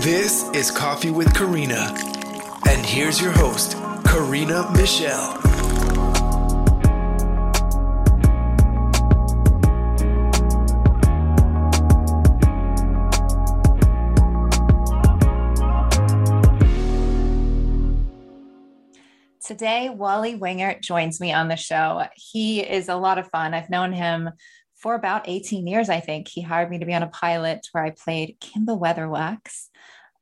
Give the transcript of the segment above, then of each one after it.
This is Coffee with Karina. And here's your host, Karina Michelle. Today, Wally Wingert joins me on the show. He is a lot of fun. I've known him for about 18 years, I think. He hired me to be on a pilot where I played Kimba Weatherwax.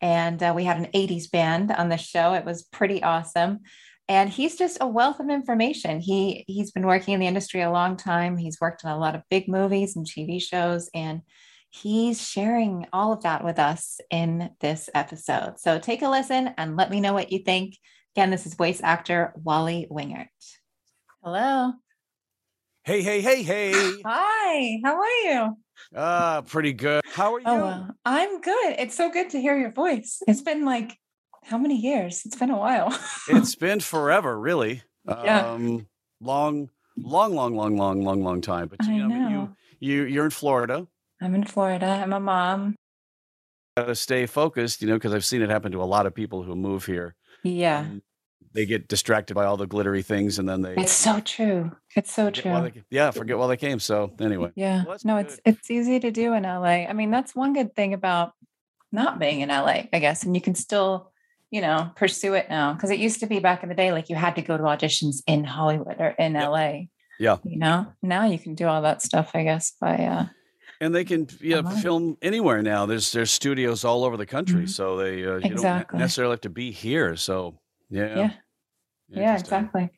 And uh, we had an 80s band on the show. It was pretty awesome. And he's just a wealth of information. He he's been working in the industry a long time. He's worked on a lot of big movies and TV shows and he's sharing all of that with us in this episode. So take a listen and let me know what you think. Again, this is voice actor Wally Wingert. Hello. Hey, hey, hey, hey. Hi, how are you? Ah, pretty good. How are you? Oh, well, I'm good. It's so good to hear your voice. It's been like how many years? It's been a while. it's been forever, really. Yeah. Um, long, long, long, long, long, long, long time. But I you know, know. you you you're in Florida. I'm in Florida. I'm a mom. Got to stay focused, you know, because I've seen it happen to a lot of people who move here. Yeah. and They get distracted by all the glittery things, and then they It's so true. It's so true. they- yeah, forget why they came. So anyway, Yeah. Well, No, it's good. it's easy to do in LA. I mean, that's one good thing about not being in LA, I guess. And you can still, you know, pursue it now. Because it used to be back in the day, like you had to go to auditions in Hollywood or in Yep. LA. Yeah. You know, now you can do all that stuff, I guess, by uh and they can yeah Online. film anywhere now. There's there's studios all over the country, Mhm. so they uh, you don't Exactly. necessarily have to be here. So yeah, yeah. Yeah, exactly.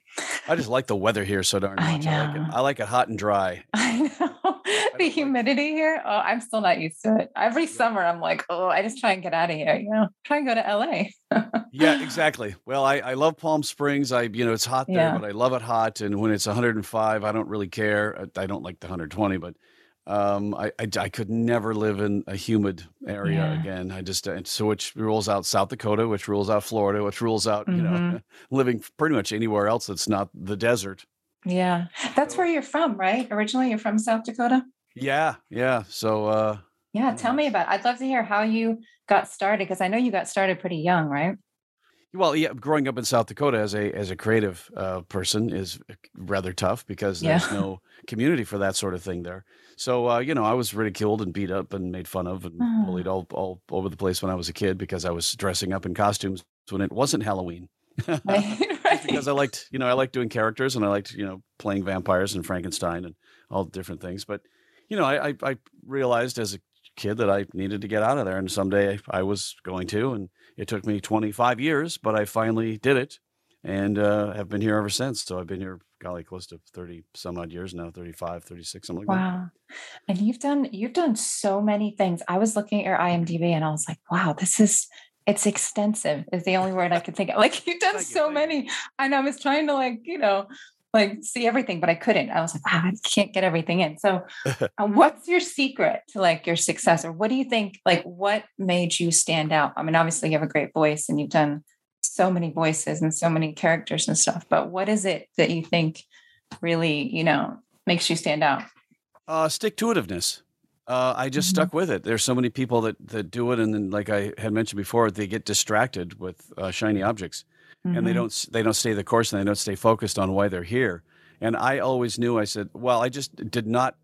I just like the weather here so darn much. I I, like know. it. I like it hot and dry. I know. the humidity here. Oh, I'm still not used to it. Every summer I'm like, oh, I just try and get out of here, you know. Try and go to LA. Yeah, exactly. Well, I, I love Palm Springs. I you know it's hot there, Yeah. but I love it hot. And when it's 105, I don't really care. I, I don't like the 120, but um, I, I I could never live in a humid area Yeah. again. I just and so which rules out South Dakota, which rules out Florida, which rules out you know Mhm. living pretty much anywhere else that's not the desert. Yeah. That's So- where you're from, right? Originally you're from South Dakota? Yeah, yeah. So uh, Yeah, tell me about. I'd love to hear how you got started because I know you got started pretty young, right? Well, yeah, growing up in South Dakota as a as a creative uh, person is rather tough because Yeah. there's no community for that sort of thing there. So uh, you know, I was ridiculed and beat up and made fun of and Oh. bullied all all over the place when I was a kid because I was dressing up in costumes when it wasn't Halloween. Right. Right. because I liked, you know, I liked doing characters and I liked, you know, playing vampires and Frankenstein and all different things. But, you know, I, I, I realized as a kid that I needed to get out of there and someday I was going to. And it took me 25 years, but I finally did it and uh, have been here ever since. So I've been here, golly, close to 30 some odd years now, 35, 36, something like that. Wow. And you've done you've done so many things. I was looking at your IMDb and I was like, wow, this is it's extensive is the only word I could think of. Like you've done so many. And I was trying to like, you know, like see everything, but I couldn't. I was like, wow, I can't get everything in. So uh, what's your secret to like your success? Or what do you think, like what made you stand out? I mean, obviously you have a great voice and you've done so many voices and so many characters and stuff, but what is it that you think really, you know, makes you stand out? Uh, stick to itiveness. Uh, I just Mhm. stuck with it. There's so many people that, that do it, and then, like I had mentioned before, they get distracted with uh, shiny objects, and they Mhm. don't they don't stay the course, and they don't stay focused on why they're here. And I always knew. I said, well, I just did not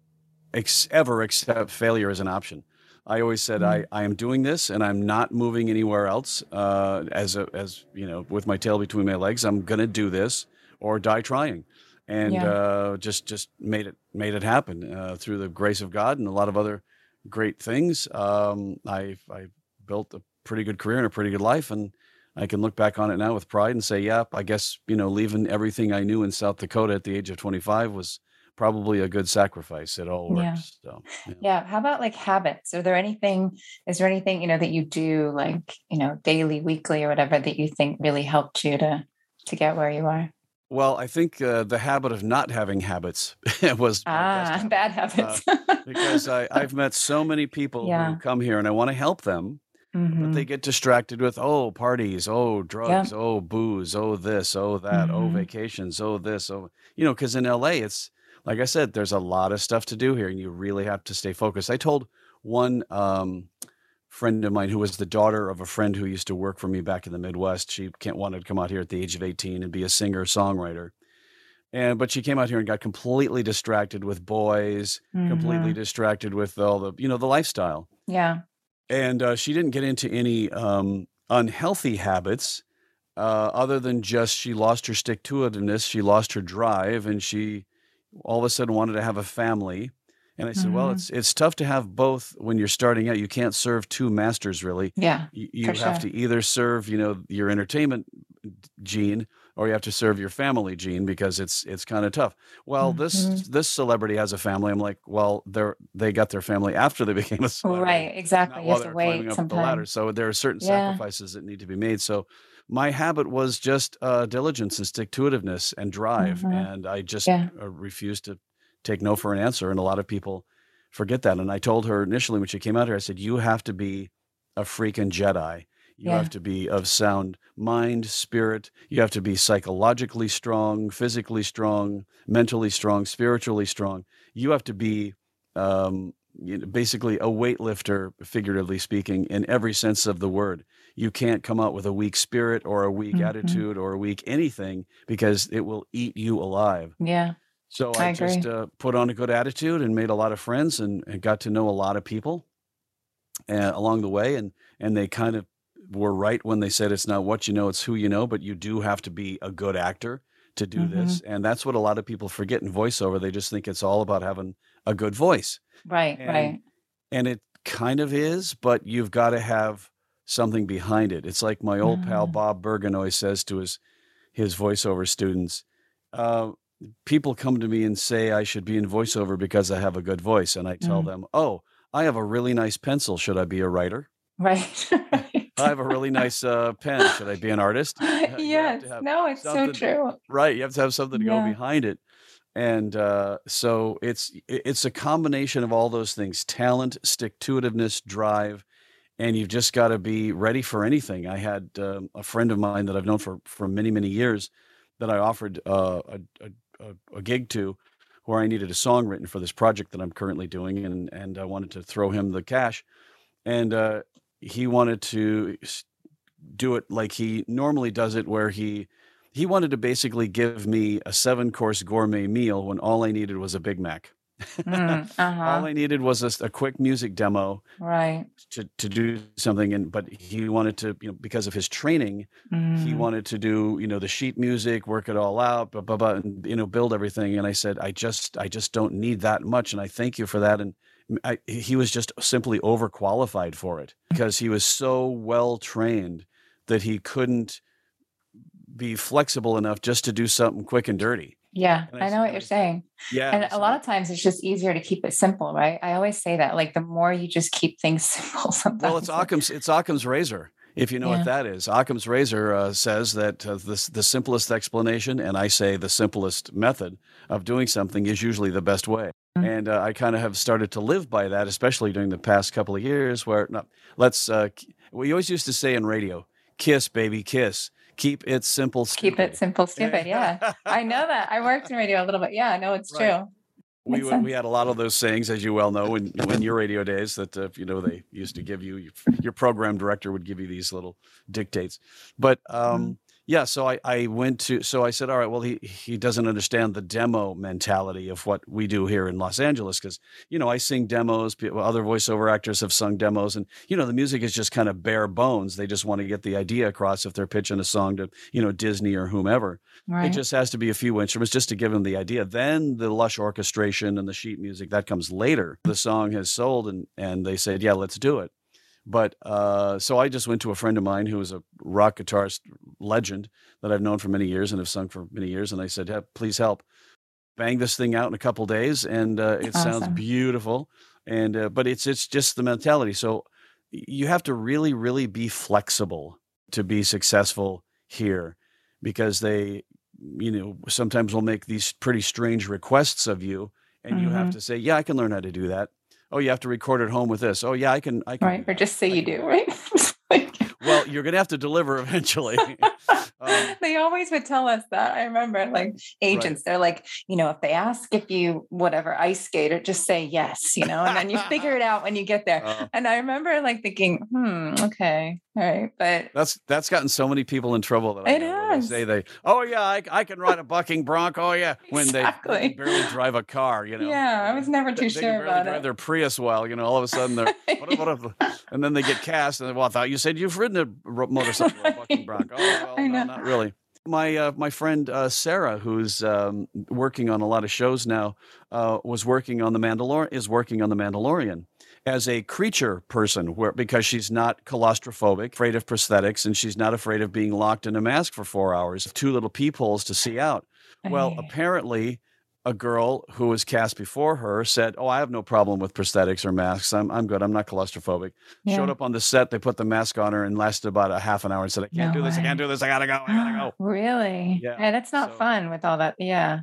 ex- ever accept failure as an option. I always said, I, I am doing this, and I'm not moving anywhere else. Uh, as a, as you know, with my tail between my legs, I'm gonna do this or die trying and Yeah. uh, just just made it made it happen uh, through the grace of God and a lot of other great things. Um, I I built a pretty good career and a pretty good life, and I can look back on it now with pride and say, yeah, I guess you know, leaving everything I knew in South Dakota at the age of 25 was probably a good sacrifice. It all worked. Yeah. So, yeah. Yeah. How about like habits? Are there anything, is there anything, you know, that you do like, you know, daily, weekly or whatever that you think really helped you to to get where you are? Well, I think uh, the habit of not having habits was Ah, habit. bad habits. because I, I've met so many people Yeah. who come here and I want to help them, but Mhm. they get distracted with oh parties, oh drugs, oh booze, oh this, oh that, oh Mhm. vacations, oh this, oh you know, because in LA it's like I said, there's a lot of stuff to do here, and you really have to stay focused. I told one um, friend of mine who was the daughter of a friend who used to work for me back in the Midwest. She can't wanted to come out here at the age of 18 and be a singer songwriter. And but she came out here and got completely distracted with boys, completely Mhm. distracted with all the you know the lifestyle. Yeah. And uh, she didn't get into any um, unhealthy habits, uh, other than just she lost her stick to itiveness, she lost her drive, and she all of a sudden wanted to have a family. And I said, well, Mhm. it's it's tough to have both when you're starting out. You can't serve two masters really. Yeah. You, you have sure. to either serve, you know, your entertainment gene, or you have to serve your family gene because it's it's kind of tough. Well, this Mhm. this celebrity has a family. I'm like, well, they're they got their family after they became a celebrity Right. Exactly. You have to wait up the ladder. So there are certain Yeah. sacrifices that need to be made. So my habit was just uh, diligence and stick to itiveness and drive, Mhm. and I just Yeah. uh, refused to take no for an answer. And a lot of people forget that. And I told her initially when she came out here, I said, "You have to be a freaking Jedi." You Yeah. have to be of sound mind, spirit. You have to be psychologically strong, physically strong, mentally strong, spiritually strong. You have to be um, you know, basically a weightlifter, figuratively speaking, in every sense of the word. You can't come out with a weak spirit or a weak Mhm. attitude or a weak anything because it will eat you alive. Yeah. So I I, just uh, put on a good attitude and made a lot of friends and, and got to know a lot of people uh, along the way. And and they kind of were right when they said it's not what you know, it's who you know. But you do have to be a good actor to do this, and that's what a lot of people forget in voiceover. They just think it's all about having a good voice, Right. and Right. and it kind of is, but you've got to have something behind it. It's like my old pal Mm. Bob Bergen always says to his his voiceover students. Uh, people come to me and say I should be in voiceover because I have a good voice, and I tell Mm. them, "Oh, I have a really nice pencil. Should I be a writer? Right. I have a really nice uh, pen. Should I be an artist?" Yes. No, it's so true. right. You have to have something to go behind it, and uh, so it's it's a combination of all those things: talent, stick to itiveness, drive, and you've just got to be ready for anything. I had um, a friend of mine that I've known for for many many years that I offered uh, a, a a a gig to, where I needed a song written for this project that I'm currently doing, and and I wanted to throw him the cash, and uh, he wanted to do it like he normally does it, where he he wanted to basically give me a seven course gourmet meal when all I needed was a Big Mac. Mm, all uh-huh. I needed was a quick music demo Right. to to do something, and but he wanted to, you know, because of his training, he Mm, wanted to do, you know, the sheet music, work it all out, blah, blah, blah, and you know, build everything. And I said, I just, I just don't need that much, and I thank you for that. And I, he was just simply overqualified for it because he was so well trained that he couldn't be flexible enough just to do something quick and dirty. yeah. And I I know what you're saying. Yeah, And a lot of times it's just easier to keep it simple, right? I always say that. Like the more you just keep things simple sometimes. Well, it's Occam's. It's Occam's razor. If you know Yeah. what that is, Occam's razor uh, says that uh, the the simplest explanation, and I say the simplest method of doing something is usually the best way. Mm. And uh, I kind of have started to live by that, especially during the past couple of years. Where no, let's uh, we always used to say in radio, "Kiss, baby, kiss. Keep it simple. keep it simple, stupid. Yeah. I know that. I worked in radio a little bit. Yeah, I know it's Right. true. we would- we had a lot of those sayings, as you well know, in, in your radio days. That uh, you know they used to give you your program director would give you these little dictates. But um, Mhm. Yeah, so I, I went to so I said, all right, well he he doesn't understand the demo mentality of what we do here in Los Angeles because you know I sing demos. Other voiceover actors have sung demos, and you know the music is just kind of bare bones. They just want to get the idea across if they're pitching a song to you know Disney or whomever. Right. It just has to be a few instruments just to give them the idea. Then the lush orchestration and the sheet music that comes later. The song has sold, and and they said, yeah, let's do it. But uh, so I just went to a friend of mine who is a rock guitarist legend that I've known for many years and have sung for many years, and I said, "Hey, please help. Bang this thing out in a couple days, and uh, it sounds beautiful. And uh, but it's it's just the mentality. So you have to really really be flexible to be successful here because they you know sometimes will make these pretty strange requests of you and you have Mhm. to say yeah i can learn how to do that oh you have to record at home with this oh yeah i can i can right. Or just say I you can do, right? Like- well you're going to have to deliver eventually Um, they always would tell us that. I remember like agents, they're like, you know, if they ask if you whatever ice skate or just say yes, you know, and then you figure it out when you get there. uh, And I remember like thinking, hmm, okay, all right. But that's that's gotten so many people in trouble that I It has. They say they, oh yeah, I, I can ride a bucking bronc. Oh yeah, when they, they barely drive a car. You know. yeah, I was never They- too they sure can barely about drive it. their Prius well. You know, all of a sudden they're what if, what and then they get cast, and well, I thought you said you've ridden a motorcycle or a bucking Right. bronc. Oh, well, I no, not really. My uh, my friend uh, Sarah, who's um, working on a lot of shows now, uh, was working on the Mandalorian. Is working on the Mandalorian as a creature person, where because she's not claustrophobic, afraid of prosthetics, and she's not afraid of being locked in a mask for four hours, two little peepholes to see out. Well, apparently, a girl who was cast before her said, "Oh, I have no problem with prosthetics or masks. I'm I'm good. I'm not claustrophobic." Yeah. Showed up on the set. They put the mask on her and lasted about a half an hour and said, "I can't No do this. I can't do this. I gotta go. I gotta go." really? Yeah, Yeah, that's not so- fun with all that. Yeah.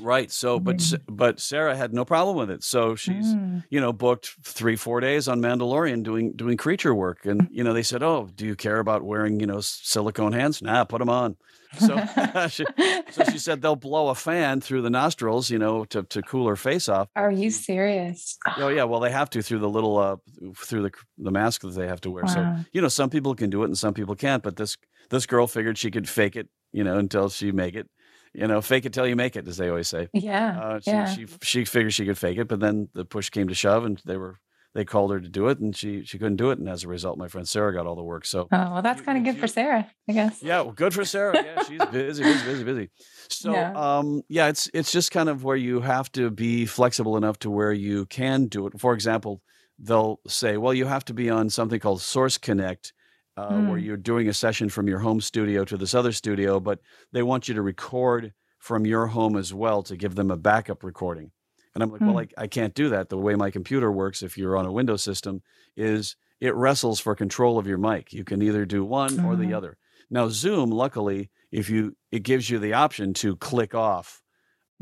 Right. So, but but Sarah had no problem with it. So she's Mm. you know booked three four days on Mandalorian doing doing creature work, and you know they said, "Oh, do you care about wearing you know silicone hands? Nah, put them on." So she, so she said they'll blow a fan through the nostrils, you know, to, to cool her face off. Are you serious? Oh yeah, well they have to through the little uh through the the mask that they have to wear. So you know some people can do it and some people can't. But this this girl figured she could fake it, you know, until she make it. You know, fake it till you make it, as they always say. Yeah. Uh, she, yeah. she she figured she could fake it, but then the push came to shove, and they were they called her to do it, and she she couldn't do it, and as a result, my friend Sarah got all the work. So oh, well, that's kind of you- good for Sarah, I guess. yeah, well, good for Sarah. Yeah, she's busy, busy, busy, busy. So, Yeah. um, yeah, it's it's just kind of where you have to be flexible enough to where you can do it. For example, they'll say, well, you have to be on something called Source Connect, uh, where Mm. you're doing a session from your home studio to this other studio, but they want you to record from your home as well to give them a backup recording. And I'm like, well, Hmm. I, I can't do that. The way my computer works, if you're on a Windows system, is it wrestles for control of your mic. You can either do one or the Mhm. other. Now, Zoom, luckily, if you it gives you the option to click off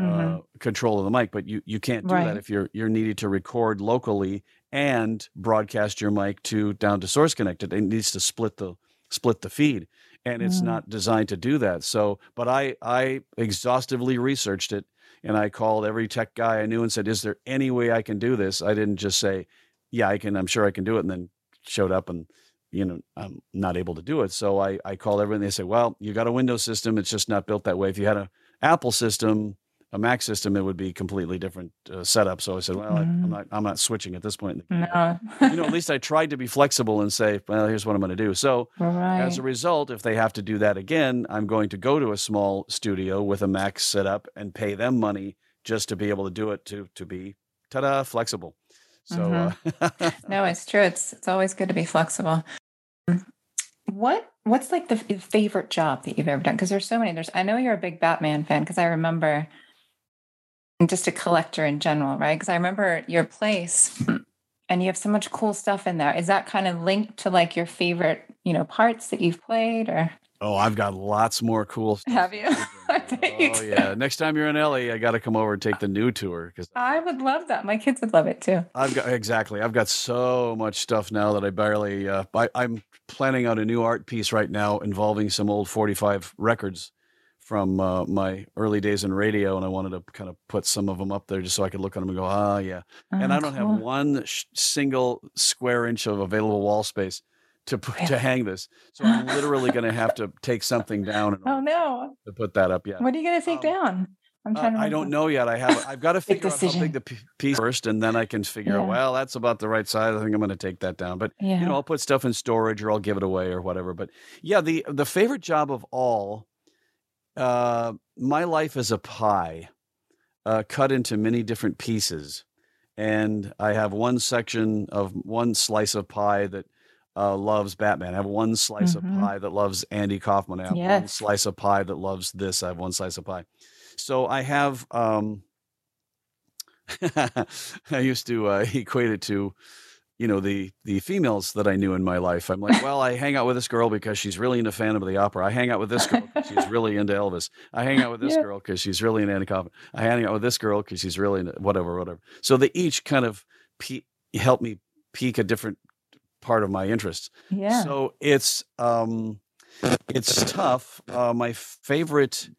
uh, Mhm. control of the mic, but you you can't do that if you're you're needed to record locally and broadcast your mic to down to Source Connected. It needs to split the split the feed, and it's Mm. not designed to do that. So, but I I exhaustively researched it, and I called every tech guy I knew and said, "Is there any way I can do this?" I didn't just say, "Yeah, I can. I'm sure I can do it," and then showed up and you know i'm not able to do it so i i called everyone they say well you got a windows system it's just not built that way if you had a apple system a mac system it would be completely different uh, setup so i said well I, i'm Mhm. not i'm not switching at this point in the game. No. you know at least i tried to be flexible and say well here's what i'm going to do so right. as a result if they have to do that again i'm going to go to a small studio with a mac setup and pay them money just to be able to do it to to be ta-da flexible so uh, no, it's true. It's it's always good to be flexible. What what's like the favorite job that you've ever done? Because there's so many. There's I know you're a big Batman fan because I remember and just a collector in general, right? Because I remember your place and you have so much cool stuff in there. Is that kind of linked to like your favorite, you know, parts that you've played or Oh, I've got lots more cool stuff. Have you? You oh yeah. Next time you're in LA, I got to come over and take the new tour because I would love that. My kids would love it too. I've got exactly. I've got so much stuff now that I barely. Uh, I, I'm planning out a new art piece right now involving some old 45 records from uh, my early days in radio, and I wanted to kind of put some of them up there just so I could look at them and go, ah, yeah. and Oh, I don't cool. have one sh- single square inch of available wall space to put, to hang this. So I'm literally going to have to take something down Oh no. to put that up. Yeah. What are you gonna take Um, down? I'm Uh, trying to I don't know yet. I have. I've got to figure out how big the piece first, and then I can figure out. Well, that's about the right size. I think I'm going to take that down. But Yeah. you know, I'll put stuff in storage, or I'll give it away, or whatever. But yeah, the the favorite job of all, uh, my life is a pie, uh, cut into many different pieces, and I have one section of one slice of pie that. Uh, loves Batman. I have one slice Mhm. of pie that loves Andy Kaufman. I have one slice of pie that loves this. I have one slice of pie. So I have um I used to uh, equate it to you know the the females that I knew in my life. I'm like, well, I hang out with this girl because she's really into Phantom of the Opera. I hang out with this girl because she's really into Elvis. I hang out with this Yeah. girl because she's really into Andy Kaufman. I hang out with this girl because she's really into whatever, whatever. So they each kind of pe- help me peak a different part of my interests. yeah. So it's um it's tough. Uh, my favorite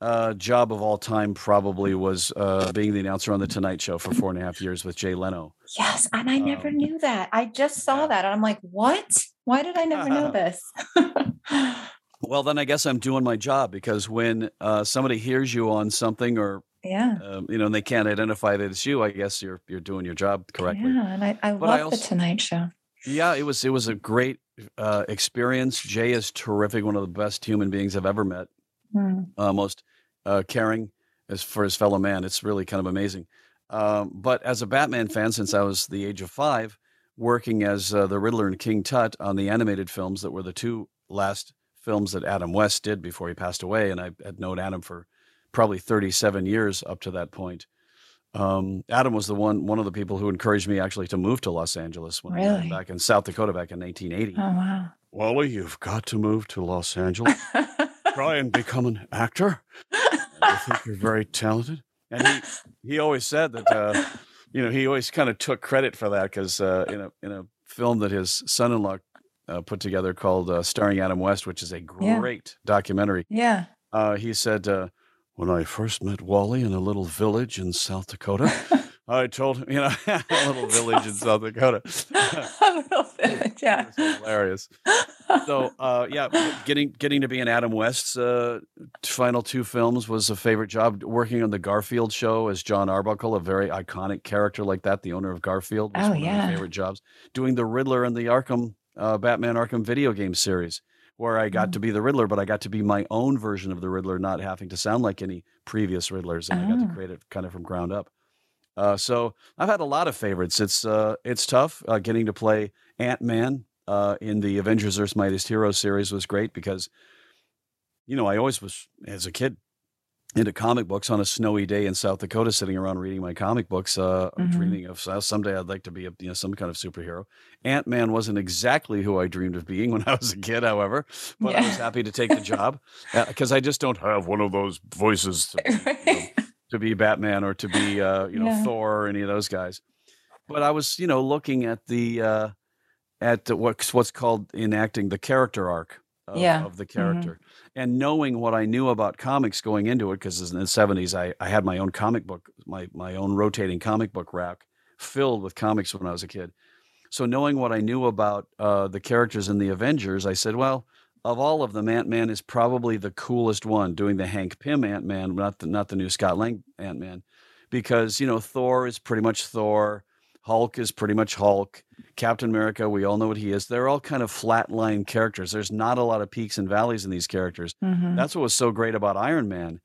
uh, job of all time probably was uh, being the announcer on the Tonight Show for four and a half years with Jay Leno. Yes, and I never Um, knew that. I just saw that, and I'm like, what? Why did I never know this? Well, then I guess I'm doing my job because when uh, somebody hears you on something or yeah. um, you know and they can't identify that it's you, I guess you're you're doing your job correctly. Yeah, and I, I But I love also- the Tonight Show. Yeah, it was it was a great uh, experience. Jay is terrific, one of the best human beings I've ever met. Mm. uh, most uh, caring as for his fellow man. It's really kind of amazing. Um, but as a Batman fan, since I was the age of five, working as uh, the Riddler and King Tut on the animated films that were the two last films that Adam West did before he passed away, and I had known Adam for probably 37 years up to that point. Um, Adam was the one one of the people who encouraged me actually to move to Los Angeles when I Really? moved back in South Dakota back in 1980. Oh wow. Wally, you've got to move to Los Angeles try and become an actor. I think you're very talented. And he, he always said that, uh, you know, he always kind of took credit for that because uh, in a in a film that his son-in-law uh, put together called uh, starring Adam West, which is a Yeah. great documentary. yeah. Uh, he said, uh, when I first met Wally in a little village in South Dakota, I told him, you know, a little village in South Dakota. A little bit, yeah. It was hilarious. So uh, yeah, getting getting to be in Adam West's uh, final two films was a favorite job. Working on the Garfield show as John Arbuckle, a very iconic character like that, the owner of Garfield, was Oh, one of my favorite jobs. Doing the Riddler in the Arkham uh, Batman Arkham video game series, where I got Mm. to be the Riddler, but I got to be my own version of the Riddler, not having to sound like any previous Riddlers, and I got Oh. to create it kind of from ground up. Uh, so I've had a lot of favorites. It's uh, it's tough uh, getting to play Ant Man uh, in the Avengers: Earth's Mightiest Heroes series was great because, you know, I always was as a kid into comic books on a snowy day in South Dakota, sitting around reading my comic books, uh, Mhm. dreaming of so- someday I'd like to be a you know some kind of superhero. Ant Man wasn't exactly who I dreamed of being when I was a kid, however, but I was happy to take the job because I just don't have one of those voices to you know, to be Batman or to be uh, you know Yeah. Thor or any of those guys. But I was you know looking at the uh, at the, what's what's called enacting the character arc of, Yeah. of the Mhm. character and knowing what I knew about comics going into it because in the seventies I, I had my own comic book my my own rotating comic book rack filled with comics when I was a kid. So knowing what I knew about uh, the characters in the Avengers, I said, well, of all of them, Ant Man is probably the coolest one, doing the Hank Pym Ant Man, not the not the new Scott Lang Ant Man, because you know Thor is pretty much Thor, Hulk is pretty much Hulk, Captain America, we all know what he is. They're all kind of flatline characters. There's not a lot of peaks and valleys in these characters. Mhm. That's what was so great about Iron Man.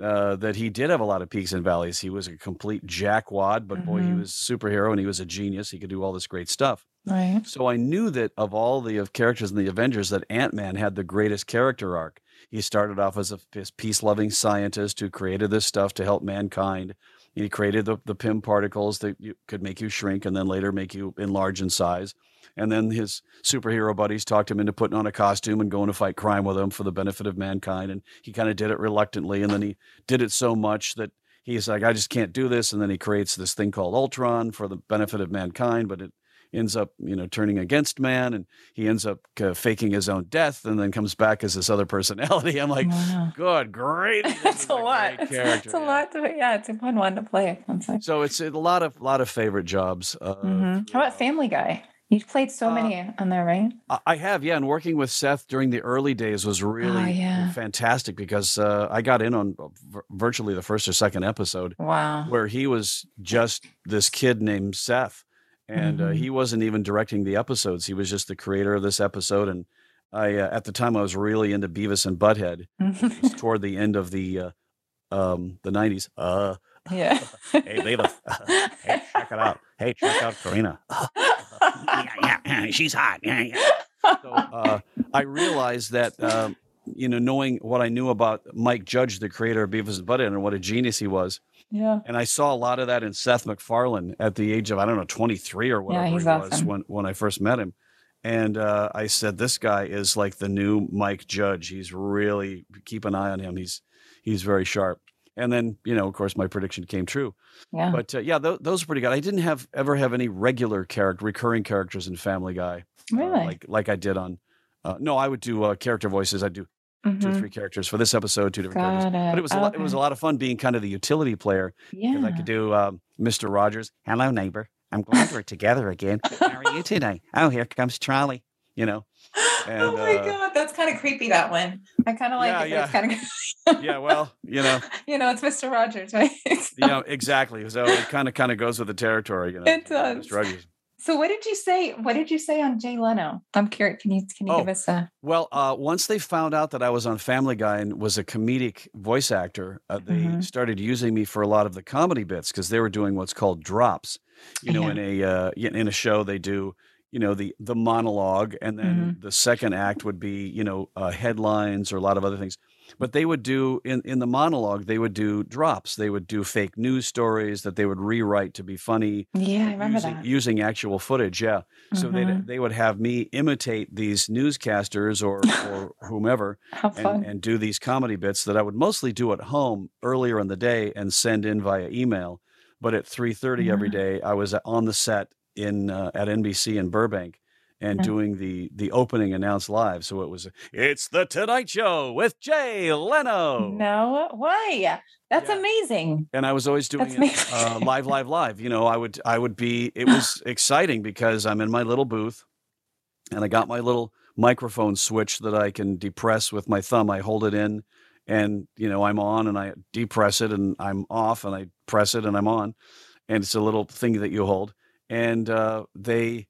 Uh, that he did have a lot of peaks and valleys. He was a complete jackwad, but boy, he Mhm. was a superhero and he was a genius. He could do all this great stuff. Right. So I knew that of all the of characters in the Avengers, that Ant Man had the greatest character arc. He started off as a peace loving scientist who created this stuff to help mankind. He created the, the Pym particles that you, could make you shrink and then later make you enlarge in size. And then his superhero buddies talked him into putting on a costume and going to fight crime with him for the benefit of mankind. And he kind of did it reluctantly. And then he did it so much that he's like, I just can't do this. And then he creates this thing called Ultron for the benefit of mankind, but it ends up, you know, turning against man. And he ends up uh, faking his own death and then comes back as this other personality. I'm like, Wow. good, great. It's is a lot. It's, it's a lot to yeah, it's a fun one to play. So it's a lot of lot of favorite jobs. Uh, Mhm. How about Family Guy? You've played so Uh, many on there, right? I- I have, yeah, and working with Seth during the early days was really Oh, yeah. fantastic because uh, I got in on v- virtually the first or second episode Wow. where he was just this kid named Seth, and uh, Mhm. he wasn't even directing the episodes. He was just the creator of this episode, and I uh, at the time I was really into Beavis and Butthead. It was toward the end of the uh, um, the '90s. Uh, yeah. hey, Beavis, hey, check it out. Hey, check out Karina. yeah, yeah, she's hot. Yeah, yeah. So uh, I realized that, um, you know, knowing what I knew about Mike Judge, the creator of Beavis and Butthead, and what a genius he was, yeah. and I saw a lot of that in Seth MacFarlane at the age of I don't know 23 or whatever he's he was awesome. when when I first met him. And uh, I said, this guy is like the new Mike Judge. He's really keep an eye on him. He's he's very sharp. And then you know, of course, my prediction came true. Yeah. But uh, yeah, th- those are pretty good. I didn't have ever have any regular character, recurring characters in Family Guy, uh, really? like like I did on Uh, no, I would do uh, character voices. I'd do two or Mhm. three characters for this episode, two different Got characters. But it. it was a lot, it was a lot of fun being kind of the utility player Yeah. I could do um, Mr. Rogers. Hello, neighbor. I'm glad we're together again. How are you today? Oh, here comes Charlie. You know. oh my uh, god, that's kind of creepy. That one. I kind of like Yeah, it. yeah. kind of. Yeah. Well, you know. you know, it's Mr. Rogers, right? Yeah. Exactly. So it kind of kind of goes with the territory. You know. It does. Mr. Rogers. So, what did you say? What did you say on Jay Leno? I'm curious. Can you can you Oh. give us a? Well, uh, once they found out that I was on Family Guy and was a comedic voice actor, uh, they Mhm. started using me for a lot of the comedy bits because they were doing what's called drops. You know, Yeah. in a uh, in a show they do you know the the monologue, and then Mm-hmm. the second act would be you know uh, headlines or a lot of other things. But they would do in in the monologue they would do drops. They would do fake news stories that they would rewrite to be funny Yeah, I remember using, that. using actual footage. Yeah. So Mhm. they they would have me imitate these newscasters or or whomever and, and do these comedy bits that I would mostly do at home earlier in the day and send in via email. But at 3:30 every Yeah. day, I was on the set in uh, at NBC in Burbank and doing the the opening announced live. So it was it's the Tonight Show with Jay Leno. no way. That's Yeah. amazing. and I was always doing it uh, live, live, live. You know, I would, I would be. It was exciting because I'm in my little booth, and I got my little microphone switch that I can depress with my thumb. I hold it in, and you know, I'm on, and I depress it, and I'm off, and I press it, and I'm on, and it's a little thing that you hold, and uh, they.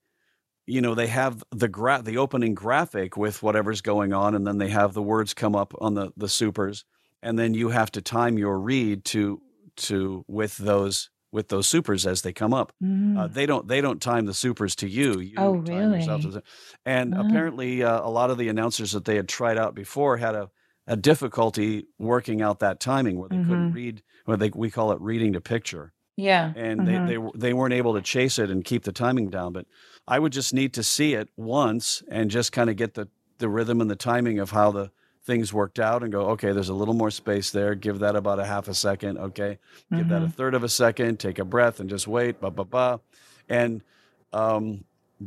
You know, they have the gra- the opening graphic with whatever's going on, and then they have the words come up on the the supers, and then you have to time your read to to with those with those supers as they come up. Uh, Mm. they don't they don't time the supers to you. You Oh, time yourself to really? and Oh. apparently, uh, a lot of the announcers that they had tried out before had a, a difficulty working out that timing where they couldn't Mhm. read. Where they we call it reading to picture, Yeah. and mhm. they they they weren't able to chase it and keep the timing down. But I would just need to see it once and just kind of get the the rhythm and the timing of how the things worked out and go okay there's a little more space there give that about a half a second okay give that a Mhm. third of a second, take a breath, and just wait. Ba ba ba. And um,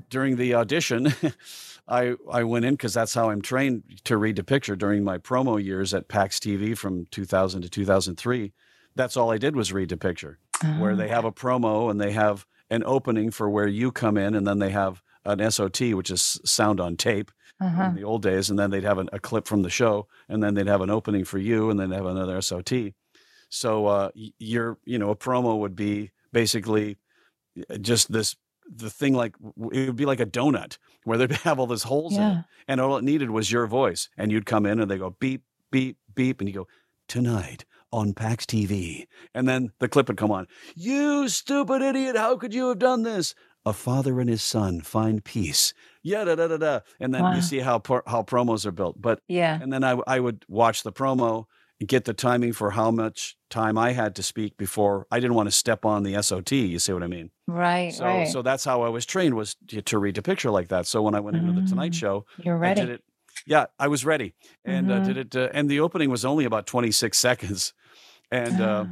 during the audition, I I went in because that's how I'm trained to read the picture. During my promo years at PAX TV from 2000 to 2003, that's all I did was read the picture. Where they Oh, have a promo and they have an opening for where you come in, and then they have an SOT, which is sound on tape uh-huh. in the old days, and then they'd have an, a clip from the show, and then they'd have an opening for you, and then they'd have another SOT. So uh, your, you know, a promo would be basically uh, just this the thing like it would be like a donut where they'd have all those holes in it, Yeah. and all it needed was your voice, and you'd come in and they go beep beep beep, and you go tonight on PAX TV, and then the clip would come on. You stupid idiot! How could you have done this? A father and his son find peace. Yeah, da da da da. And then Wow. you see how how promos are built. But Yeah. and then I I would watch the promo and get the timing for how much time I had to speak before I didn't want to step on the SOT. You see what I mean? Right. So right. so that's how I was trained was to, to read a picture like that. So when I went into the Tonight Mm. Show, You're I ready. did it. Yeah, I was ready and uh, Mhm. did it. Uh, and the opening was only about 26 seconds. And uh,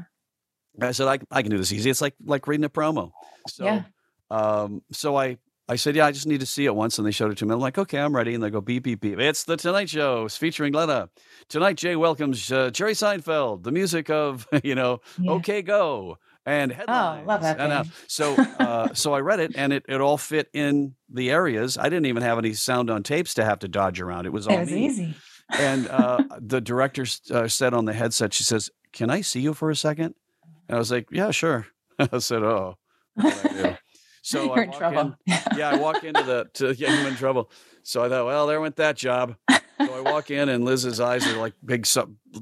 Ah, I said, I, I can do this easy. It's like like reading a promo. So Yeah. um, so I I said, yeah, I just need to see it once, and they showed it to me. I'm like, okay, I'm ready. And they go beep beep beep. It's the Tonight Show it's featuring Lena. Tonight, Jay welcomes uh, Jerry Seinfeld. The music of you know, yeah. okay, go and headlines. Oh, love that And, uh, so uh, so I read it, and it it all fit in the areas. I didn't even have any sound on tapes to have to dodge around. It was all It was easy. And uh, the director uh, said on the headset, she says, "Can I see you for a second? And I was like, "Yeah, sure." I said, "Oh." I? So You're I in trouble. in. Yeah, I walk into the to yeah, I'm in trouble. So I thought, well, there went that job. So I walk in, and Liz's eyes are like big,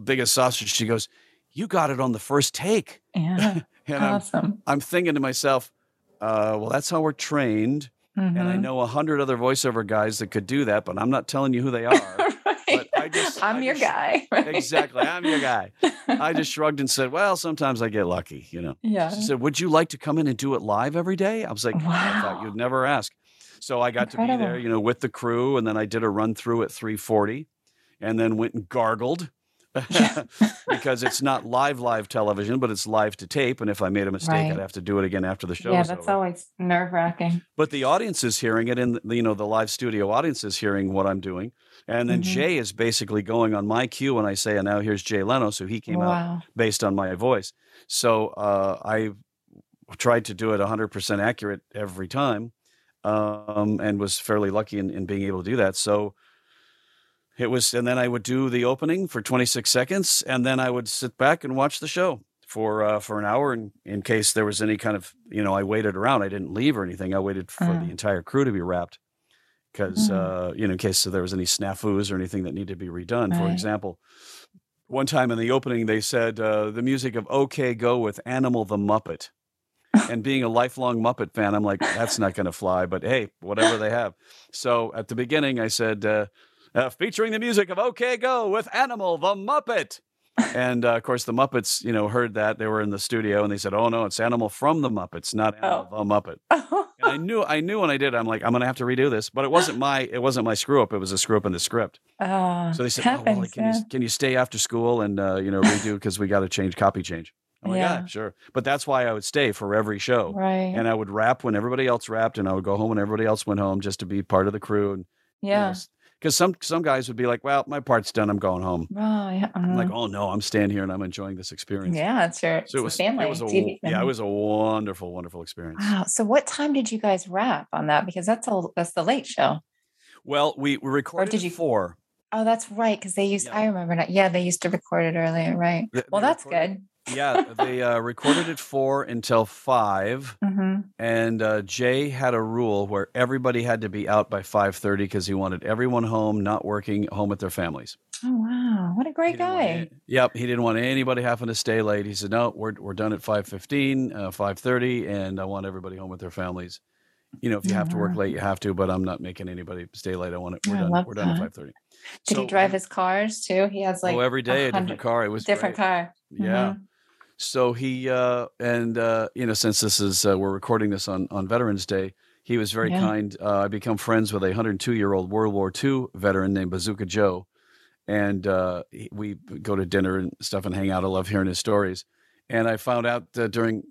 big as sausage. She goes, "You got it on the first take." Yeah. And I'm, awesome. I'm thinking to myself, uh, "Well, that's how we're trained." And I Mhm. know a hundred other voiceover guys that could do that, but I'm not telling you who they are. I just- I'm I your just- guy. right? exactly, I'm your guy. I just shrugged and said, "Well, sometimes I get lucky, you know." yeah. She said, "Would you like to come in and do it live every day?" I was like, "I thought Wow. you'd never ask." So I got to be there, you know, with the crew, and then I did a run through at 3:40, and then went and gargled because it's not live live television, but it's live to tape. And if I made a mistake, Right. I'd have to do it again after the show. yeah, that's over. always nerve wracking. But the audience is hearing it, and you know the live studio audience is hearing what I'm doing. And then Mhm. Jay is basically going on my cue when I say, "And now here's Jay Leno." So he came out based on my voice. So uh, I tried to do it 100% accurate every time, um, and was fairly lucky in, in being able to do that. So it was, and then I would do the opening for 26 seconds, and then I would sit back and watch the show for uh, for an hour. And in case there was any kind of, you know, I waited around. I didn't leave or anything. I waited for the entire crew to be wrapped. Because Mm. uh, you know, in case there was any snafus or anything that needed to be redone. For example, one time in the opening they said uh, the music of OK Go with Animal the Muppet. and being a lifelong Muppet fan, I'm like, that's not going to fly. But hey, whatever they have. So at the beginning, I said, uh, uh, featuring the music of OK Go with Animal the Muppet. And uh, of course, the Muppets, you know, heard that they were in the studio, and they said, "Oh no, it's Animal from the Muppets, not Animal the Muppet." And I knew, I knew when I did, I'm like, I'm going to have to redo this. But it wasn't my, it wasn't my screw up. It was a screw up in the script. Oh, So they said, oh, well, happens, can, yeah. you, can you stay after school and, uh, you know, redo because we got to change, copy change. I'm like, yeah. Yeah. sure. But that's why I would stay for every show. right. And I would wrap when everybody else wrapped and I would go home when everybody else went home just to be part of the crew. And, yeah. Because some, some guys would be like, well, my part's done. I'm going home. Oh, yeah. I'm like, mhm. oh no, I'm staying here and I'm enjoying this experience. yeah, it's your So it was, family it was a, TV. yeah, it was a wonderful, wonderful experience. Wow. So what time did you guys wrap on that? Because that's a that's the late show. Well, we, we recorded Or did you- four. Oh, that's right. Because they used Yeah. I remember that. Yeah, they used to record it earlier, right? Well, that's recorded- good. Yeah, they uh, recorded at four until five. hmm and uh, Jay had a rule where everybody had to be out by 5:30 because he wanted everyone home, not working, home with their families. Oh wow, what a great want guy. yep, he didn't want anybody having to stay late. He said, "No, we're we're done at 5:15, uh, 5:30, and I want everybody home with their families. You know, if you have to work late, you have to, but I'm not making anybody stay late. I want it. We're I done. We're done at 5:30. Did he drive his cars too? He has like oh, every day a different car. It was different great. car. Yeah. Mhm. So he uh, and uh, you know, since this is uh, we're recording this on on Veterans Day, he was very Yeah. kind. Uh, I become friends with a 102 year old World War II veteran named Bazooka Joe, and uh, we go to dinner and stuff and hang out. I love hearing his stories, and I found out uh, during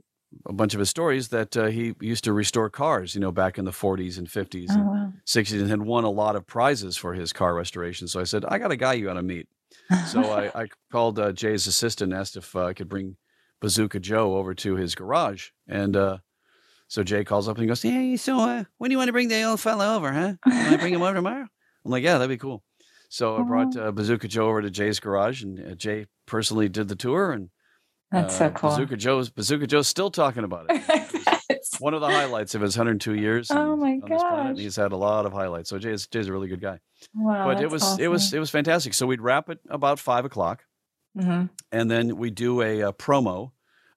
a bunch of his stories that uh, he used to restore cars. You know, back in the 40s and 50s Oh and wow. 60s, and had won a lot of prizes for his car restoration. So I said, I got a guy you got to meet. So I, I called uh, Jay's assistant, and asked if uh, I could bring Bazooka Joe over to his garage. And uh, so Jay calls up and he goes, Hey, so uh, when do you want to bring the old fella over, huh? Can I bring him over tomorrow? I'm like, Yeah, that'd be cool. So I brought uh, Bazooka Joe over to Jay's garage, and uh, Jay personally did the tour. And That's uh, so cool. Bazooka Joe's Bazooka Joe's still talking about it. One of the highlights of his 102 years. Oh my on this planet. gosh. He's had a lot of highlights. So Jay's Jay's a really good guy wow, but it was it was it was fantastic. So we'd wrap it about five o'clock, Mhm. and then we do a, uh promo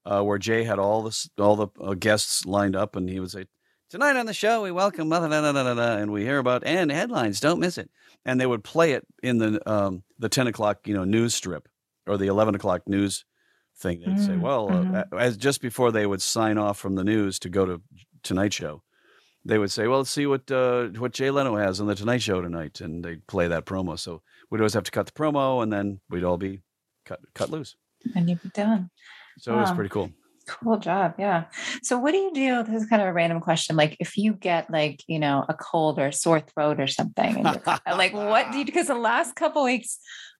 uh, where Jay had all this all the uh, guests lined up, and he would say, "Tonight on the show, we welcome," blah, blah, blah, blah, blah, blah," and we hear about and headlines. Don't miss it. And they would play it in the um, the ten o'clock you know news strip or the eleven o'clock news thing. They'd say, Mm, "Well, mhm. uh, as just before they would sign off from the news to go to Tonight Show." They would say, "Well, let's see what uh, what Jay Leno has on the Tonight Show tonight," and they'd play that promo. So we'd always have to cut the promo, and then we'd all be cut cut loose. And you'd be done. So it was pretty cool. Cool job. Yeah. So what do you do? This is kind of a random question. Like if you get like, you know, a cold or a sore throat or something, and you're- like what do you because the last couple weeks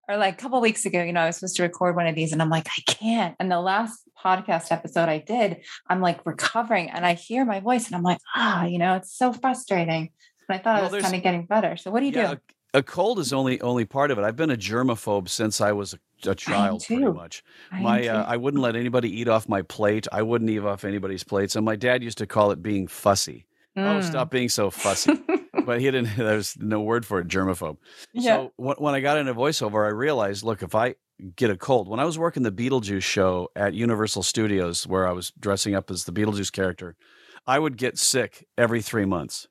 or like a couple weeks ago, you know, I was supposed to record one of these and I'm like, I can't. And the last podcast episode I did, I'm like recovering and I hear my voice and I'm like, ah, you know, it's so frustrating. And I thought Well, I was kind of getting better. So what do you Yeah, do? a, a cold is only only part of it. I've been a germaphobe since I was a, a child, pretty much. I My uh, I wouldn't let anybody eat off my plate. I wouldn't eat off anybody's plates. And my dad used to call it being fussy. Oh, Mm. stop being so fussy. but he didn't. There's no word for it. Germaphobe. yeah. So when, when I got into voiceover, I realized, look, if I get a cold, when I was working the Beetlejuice show at Universal Studios, where I was dressing up as the Beetlejuice character, I would get sick every three months.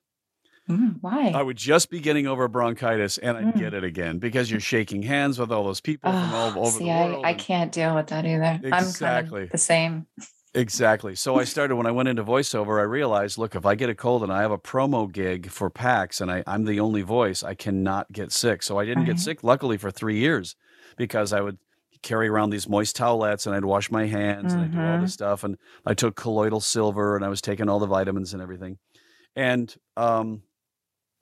Mm, why? I would just be getting over bronchitis, and I'd Mm. get it again because you're shaking hands with all those people from all Oh, over see, the I, world. I and- can't deal with that either. I'm kind Exactly. of the same. Exactly. So I started when I went into voiceover. I realized, look, if I get a cold and I have a promo gig for PAX and I, I'm the only voice, I cannot get sick. So I didn't get sick, luckily, for three years because I would carry around these moist towelettes and I'd wash my hands and I'd do all Mhm. this stuff. And I took colloidal silver and I was taking all the vitamins and everything. And um,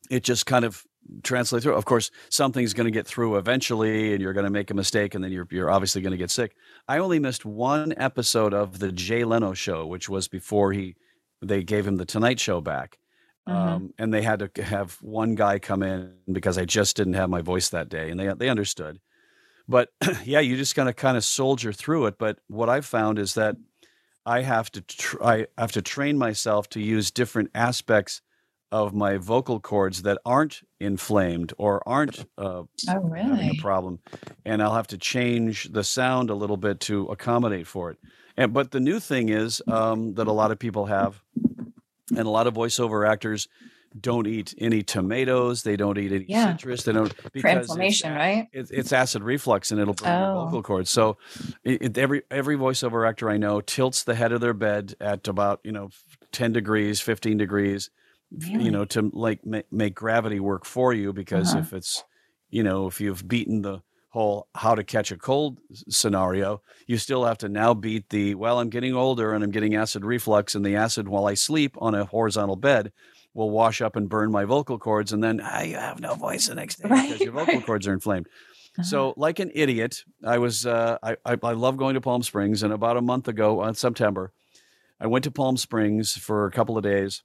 it just kind of translates through. Of course, something's going to get through eventually and you're going to make a mistake and then you're, you're obviously going to get sick. I only missed one episode of the Jay Leno show, which was before he they gave him the Tonight Show back. Mhm. Um, and they had to have one guy come in because I just didn't have my voice that day, and they they understood. But yeah, you just gotta kind of soldier through it. But what I've found is that I have to I have to train myself to use different aspects of my vocal cords that aren't inflamed or aren't uh, Oh, having a problem, and I'll have to change the sound a little bit to accommodate for it. And but the new thing is um, that a lot of people have, and a lot of voiceover actors don't eat any tomatoes. They don't eat any Yeah. citrus. They don't because it's inflammation, a- right? It's, it's acid reflux and it'll burn your Oh. vocal cords. So it, it- every every voiceover actor I know tilts the head of their bed at about you know ten degrees, fifteen degrees, Really? you know, to like ma- make gravity work for you. Because Uh-huh. if it's, you know, if you've beaten the whole how to catch a cold scenario, you still have to now beat the well, I'm getting older and I'm getting acid reflux, and the acid while I sleep on a horizontal bed will wash up and burn my vocal cords, and then you have no voice the next day because your vocal right. cords are inflamed. Uh-huh. So, like an idiot, I was uh, I, I I love going to Palm Springs, and about a month ago, on September, I went to Palm Springs for a couple of days,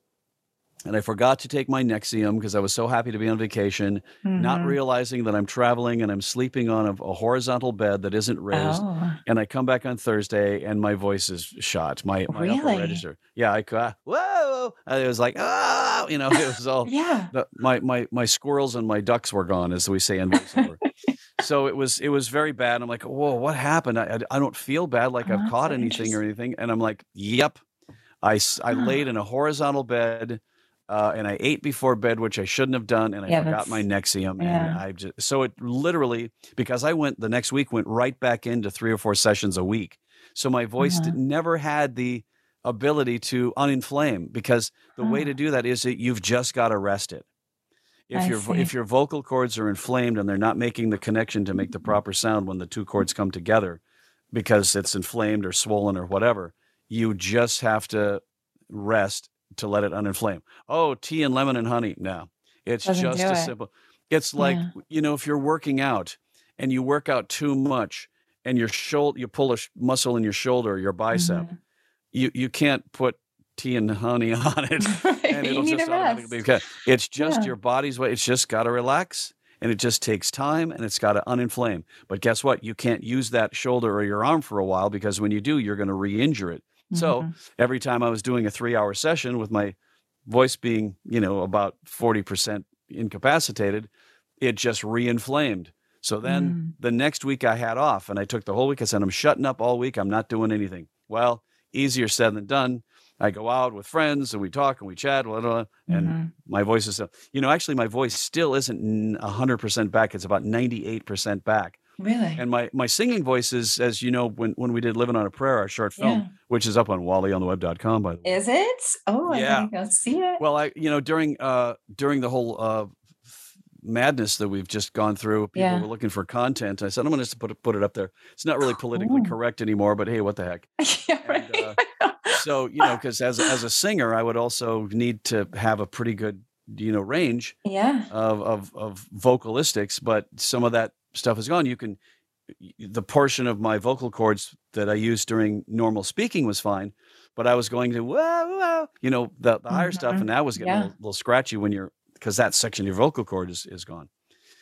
and I forgot to take my Nexium because I was so happy to be on vacation, not Mhm. realizing that I'm traveling and I'm sleeping on a, a horizontal bed that isn't raised. Oh, And I come back on Thursday, and my voice is shot. My my upper register, yeah, I ca- whoa, it was like oh, you know, it was all yeah. the, my my my squirrels and my ducks were gone, as we say in voiceover. so it was it was very bad. I'm like, whoa, what happened? I, I, I don't feel bad, like Oh, I've caught anything or anything. And I'm like, yep. I Huh. laid in a horizontal bed, uh, and I ate before bed, which I shouldn't have done, and I Yeah, forgot my Nexium, and. I just so it literally because I went the next week went right back into three or four sessions a week. So my voice Uh-huh. did, never had the ability to uninflame because the way to do that is that you've just got to rest it. If I your see. if your vocal cords are inflamed and they're not making the connection to make the proper sound when the two cords come together because it's inflamed or swollen or whatever, you just have to rest to let it uninflame. Oh, tea and lemon and honey. No. It's Doesn't just as it. simple. It's like, Yeah. you know, if you're working out and you work out too much and your shoulder you pull a sh- muscle in your shoulder, your bicep, Mhm. you you can't put tea and honey on it and it'll just automatically cut. It's just Yeah. your body's way. It's just got to relax, and it just takes time, and it's got to uninflame. But guess what? You can't use that shoulder or your arm for a while because when you do, you're going to re-injure it. So Mhm. every time I was doing a three-hour session with my voice being, you know, about forty percent incapacitated, it just re-inflamed. So then Mm. the next week I had off, and I took the whole week. I said, I'm shutting up all week. I'm not doing anything. Well, easier said than done. I go out with friends and we talk and we chat, blah, blah, blah, and Mhm. my voice is still, you know, actually my voice still isn't n- 100% back. It's about 98% back. Really? And my, my singing voice is, as you know, when, when we did Living on a Prayer, our short film, Yeah. which is up on wallyontheweb.com, by the way. Is it? Oh, I Yeah. gotta go see it. Well, I, you know, during, uh, during the whole, uh, madness that we've just gone through, people Yeah. were looking for content. I said, I'm going to just put it, put it up there. It's not really politically Cool. correct anymore, but hey, what the heck? yeah, and, right. So, you know, because as, as a singer, I would also need to have a pretty good, you know, range yeah. of, of, of vocalistics, but some of that stuff is gone. You can, the portion of my vocal cords that I used during normal speaking was fine, but I was going to, whoa, whoa, you know, the, the higher stuff, Mhm. and that was getting a Yeah. little, little scratchy when you're, because that section of your vocal cord is, is gone.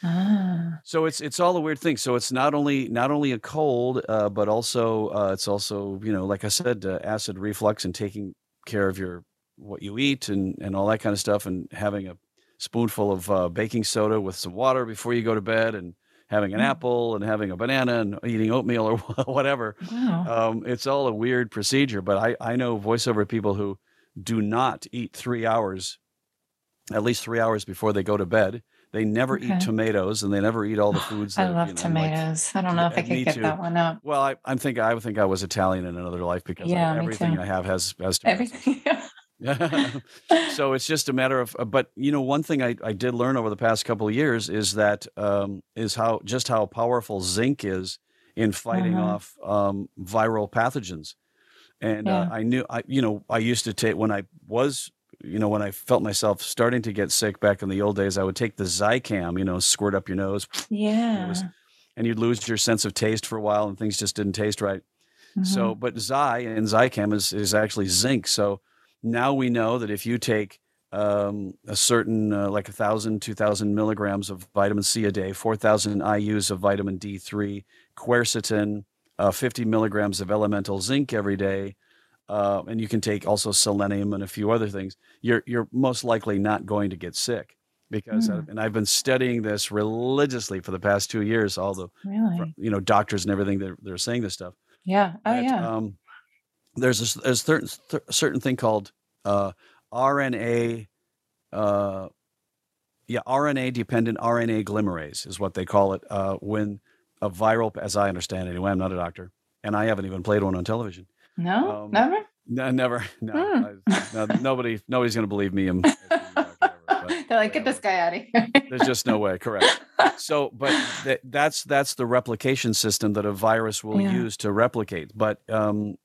Ah, So it's it's all a weird thing. So it's not only not only a cold, uh, but also uh, it's also you know like I said, uh, acid reflux and taking care of your what you eat and and all that kind of stuff, and having a spoonful of uh, baking soda with some water before you go to bed, and having an Mm. apple and having a banana and eating oatmeal or whatever. wow. Um, it's all a weird procedure, but I I know voiceover people who do not eat three hours, at least three hours before they go to bed. They never Okay. eat tomatoes and they never eat all the foods. I love you know, like- tomatoes. I don't know if I could give too. that one up. well, I, I'm thinking I would think I was Italian in another life because Yeah, me everything. I have has has tomatoes. Everything. so it's just a matter of. uh, But you know, one thing I, I did learn over the past couple of years is that um, is how just how powerful zinc is in fighting Uh-huh. off um, viral pathogens. And uh, I knew, I you know, I used to take when I was, you know, when I felt myself starting to get sick back in the old days, I would take the Zicam, you know, squirt up your nose, Yeah. was- and you'd lose your sense of taste for a while, and things just didn't taste right. So, Mhm. but Zy and Zicam is, is actually zinc. So now we know that if you take um, a certain, uh, like a thousand, two thousand milligrams of vitamin C a day, 4,000 IUs of vitamin D3, quercetin, uh, 50 milligrams of elemental zinc every day, uh, and you can take also selenium and a few other things, you're, you're most likely not going to get sick. Because. I- and I've been studying this religiously for the past two years, all the, really? you know, doctors and everything, they're, they're saying this stuff Yeah. Oh, that, yeah. Um, there's a, there's a certain th- certain thing called uh, RNA. Uh, yeah, RNA dependent RNA polymerase is what they call it uh, when a viral, as I understand it, anyway. I'm not a doctor, and I haven't even played one on television. no, um, never. No, never. No, Hmm. I, no nobody. Nobody's going to believe me. I'm, as being a doctor ever, but They're like, get this guy out of here. There's just no way. Correct. So, but that, that's that's the replication system that a virus will Yeah. use to replicate. But um,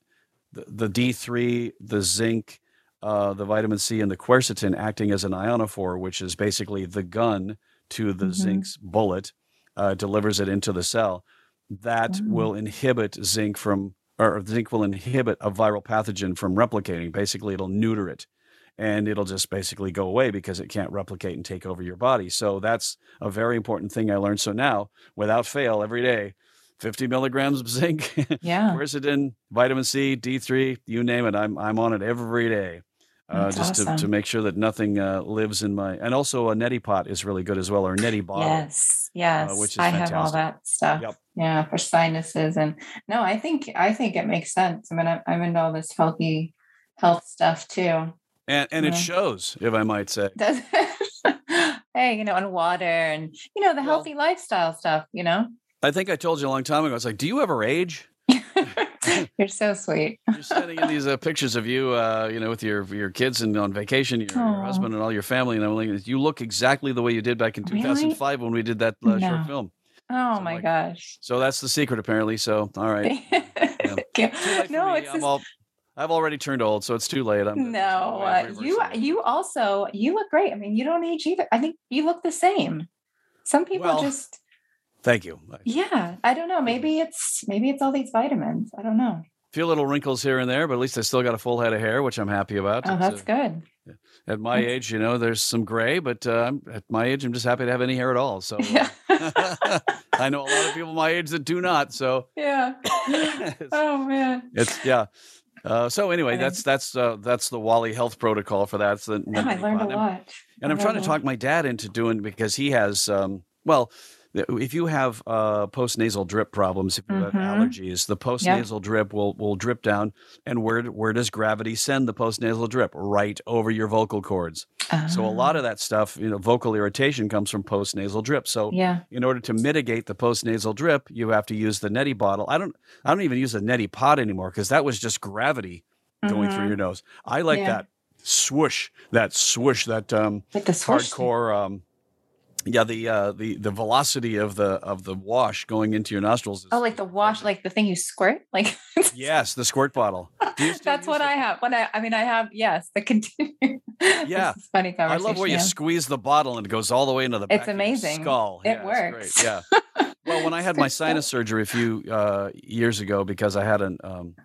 the, the D3, the zinc, uh, the vitamin C, and the quercetin acting as an ionophore, which is basically the gun to the Mhm. zinc's bullet, uh, delivers it into the cell. That Mm. will inhibit zinc from, or zinc will inhibit a viral pathogen from replicating. Basically, it'll neuter it and it'll just basically go away because it can't replicate and take over your body. So that's a very important thing I learned. So now, without fail, every day, 50 milligrams of zinc, yeah. quercetin, vitamin C, D3, you name it. I'm I'm on it every day, uh, just to, to make sure that nothing uh, lives in my. And also a neti pot is really good as well, or neti bottle. Yes, yes. which is I have all that stuff. Yep. Yeah, for sinuses and no, I think I think it makes sense. I mean, I'm, I'm into all this healthy health stuff too. And and it shows, if I might say. Does hey, you know, and water and you know the Well- healthy lifestyle stuff. You know, I think I told you a long time ago. I was like, "Do you ever age?" you're so sweet. You're sending in these uh, pictures of you, uh, you know, with your your kids and on vacation, your, your husband and all your family, and I'm like, you look exactly the way you did back in Really? 2005 when we did that uh, No. short film. Oh So, my like, gosh. So that's the secret, apparently. So all right, Thank you. Too late for No, it's I'm just, all, I've already turned old, so it's too late. I'm no. Uh, you you also you look great. I mean, you don't age either. I think you look the same. Some people Well, just Thank you. Yeah. I don't know. Maybe it's maybe it's all these vitamins. I don't know. A few little wrinkles here and there, but at least I still got a full head of hair, which I'm happy about. Oh, that's uh, good. At my That's- age, you know, there's some gray, but uh, at my age, I'm just happy to have any hair at all. So uh, Yeah. I know a lot of people my age that do not. So yeah. Oh man. it's- yeah. Uh, so anyway, Okay. that's that's uh, that's the Wally Health Protocol for that. The, Oh, I learned a and, lot. and I'm I trying to talk my dad into doing because he has um, well. If you have uh, postnasal drip problems, if you have Mhm. allergies, the postnasal drip will will drip down. And where where does gravity send the postnasal drip? Right over your vocal cords. lot. So a lot of that stuff, you know, vocal irritation comes from postnasal drip. So yeah. in order to mitigate the postnasal drip, you have to use the neti bottle. I don't I don't even use a neti pot anymore because that was just gravity going through Mhm. your nose. I like Yeah. that swoosh, that swoosh, that um Like hardcore um yeah, the uh the the velocity of the of the wash going into your nostrils. Is, Oh, like the wash, like the thing you squirt, like yes, the squirt bottle. Do you still that's what the- I have. When I, I mean, I have yes, the continue. Yeah. funny I love where you squeeze the bottle and it goes all the way into the It's back of your amazing. skull. It Yeah, works. Yeah. Well, when I had my sinus surgery a few uh, years ago because I had an um,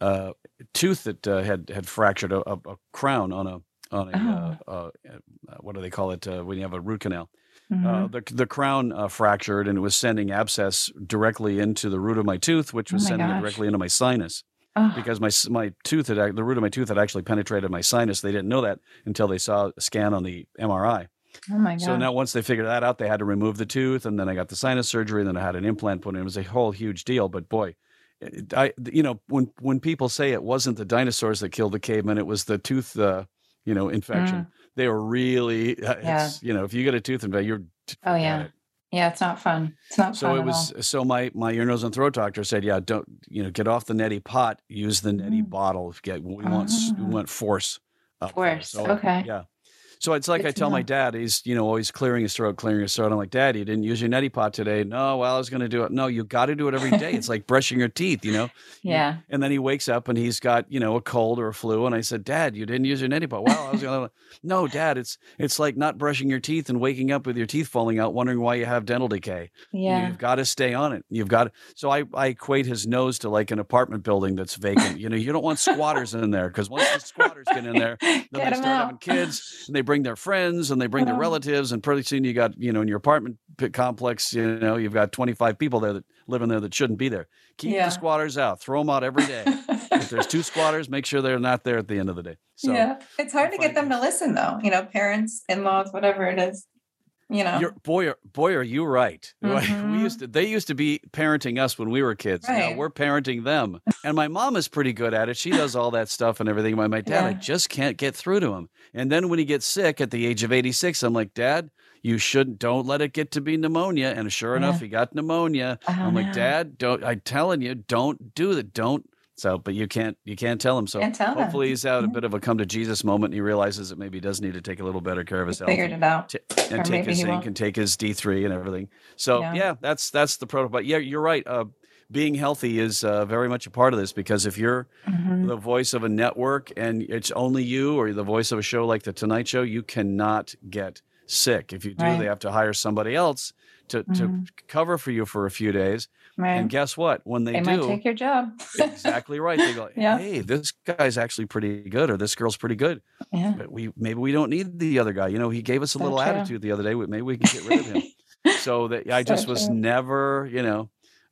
uh, tooth that uh, had had fractured a, a, a crown on a on a uh, uh, uh, what do they call it uh, when you have a root canal? Uh, Mhm. the the crown uh, fractured and it was sending abscess directly into the root of my tooth, which was Oh sending it directly into my sinus Oh, because my my tooth had the root of my tooth had actually penetrated my sinus. They didn't know that until they saw a scan on the MRI. oh my god. So now, once they figured that out, they had to remove the tooth, and then I got the sinus surgery, and then I had an implant put in. It was a whole huge deal. But boy, it, I you know when when people say it wasn't the dinosaurs that killed the cavemen, it was the tooth, uh, you know, infection. They were really, uh. Yeah. it's, you know, if you get a tooth infection, you're Oh, yeah. it. yeah, it's not fun. It's not fun. So it was all. so my my ear nose and throat doctor said, yeah, don't you know, get off the neti pot, use the neti Mm. bottle. Get we want s- we Ah. want force. up there." Force, So, okay. Yeah. So it's like Good I tell my dad, he's, you know, always clearing his throat, clearing his throat. I'm like, Dad, you didn't use your neti pot today. No, well, I was going to do it. No, you got to do it every day. It's like brushing your teeth, you know? Yeah. And then he wakes up and he's got, you know, a cold or a flu. And I said, Dad, you didn't use your neti pot. Well, I was going to, no, Dad, it's, it's like not brushing your teeth and waking up with your teeth falling out, wondering why you have dental decay. Yeah. You've got to stay on it. You've got to, so I, I equate his nose to like an apartment building that's vacant. You know, you don't want squatters in there because once the squatters get in there, then Get they start having kids and they bring their friends and they bring their Oh. relatives and pretty soon you got you know in your apartment complex you know you've got 25 people there that live in there that shouldn't be there keep Yeah. the squatters out throw them out every day if there's two squatters make sure they're not there at the end of the day so yeah. It's hard to get them to listen though, you know, parents, in-laws, whatever it is. You know. You're, boy, are, boy, are you right? Like, Mhm. We used to, they used to be parenting us when we were kids. Now we're parenting them, and my mom is pretty good at it. She does all that stuff and everything. My my dad, I just can't get through to him. And then when he gets sick at the age of eighty six, I'm like, Dad, you shouldn't. Don't let it get to be pneumonia. And sure enough, Yeah. he got pneumonia. Oh, I'm like. Dad, don't. I'm telling you, don't do that. Don't. So, but you can't. You can't tell him. So tell hopefully he's had a bit of a come to Jesus moment, and he realizes that maybe he does need to take a little better care of his health. Figured and- it out. t- Or take his he zinc won't. and take his D three and everything. So Yeah. yeah. that's that's the protocol. But yeah, you're right. Uh, being healthy is uh, very much a part of this because if you're Mhm. the voice of a network and it's only you or the voice of a show like the Tonight Show, you cannot get sick. If you do, Right. they have to hire somebody else to to Mhm. cover for you for a few days. Right. And guess what? When they, they might do, take your job. exactly right. They go, Yeah. "Hey, this guy's actually pretty good, or this girl's pretty good." yeah. But we maybe we don't need the other guy. You know, he gave us a So little true. attitude the other day. Maybe we can get rid of him. so that I So just was true. never, you know,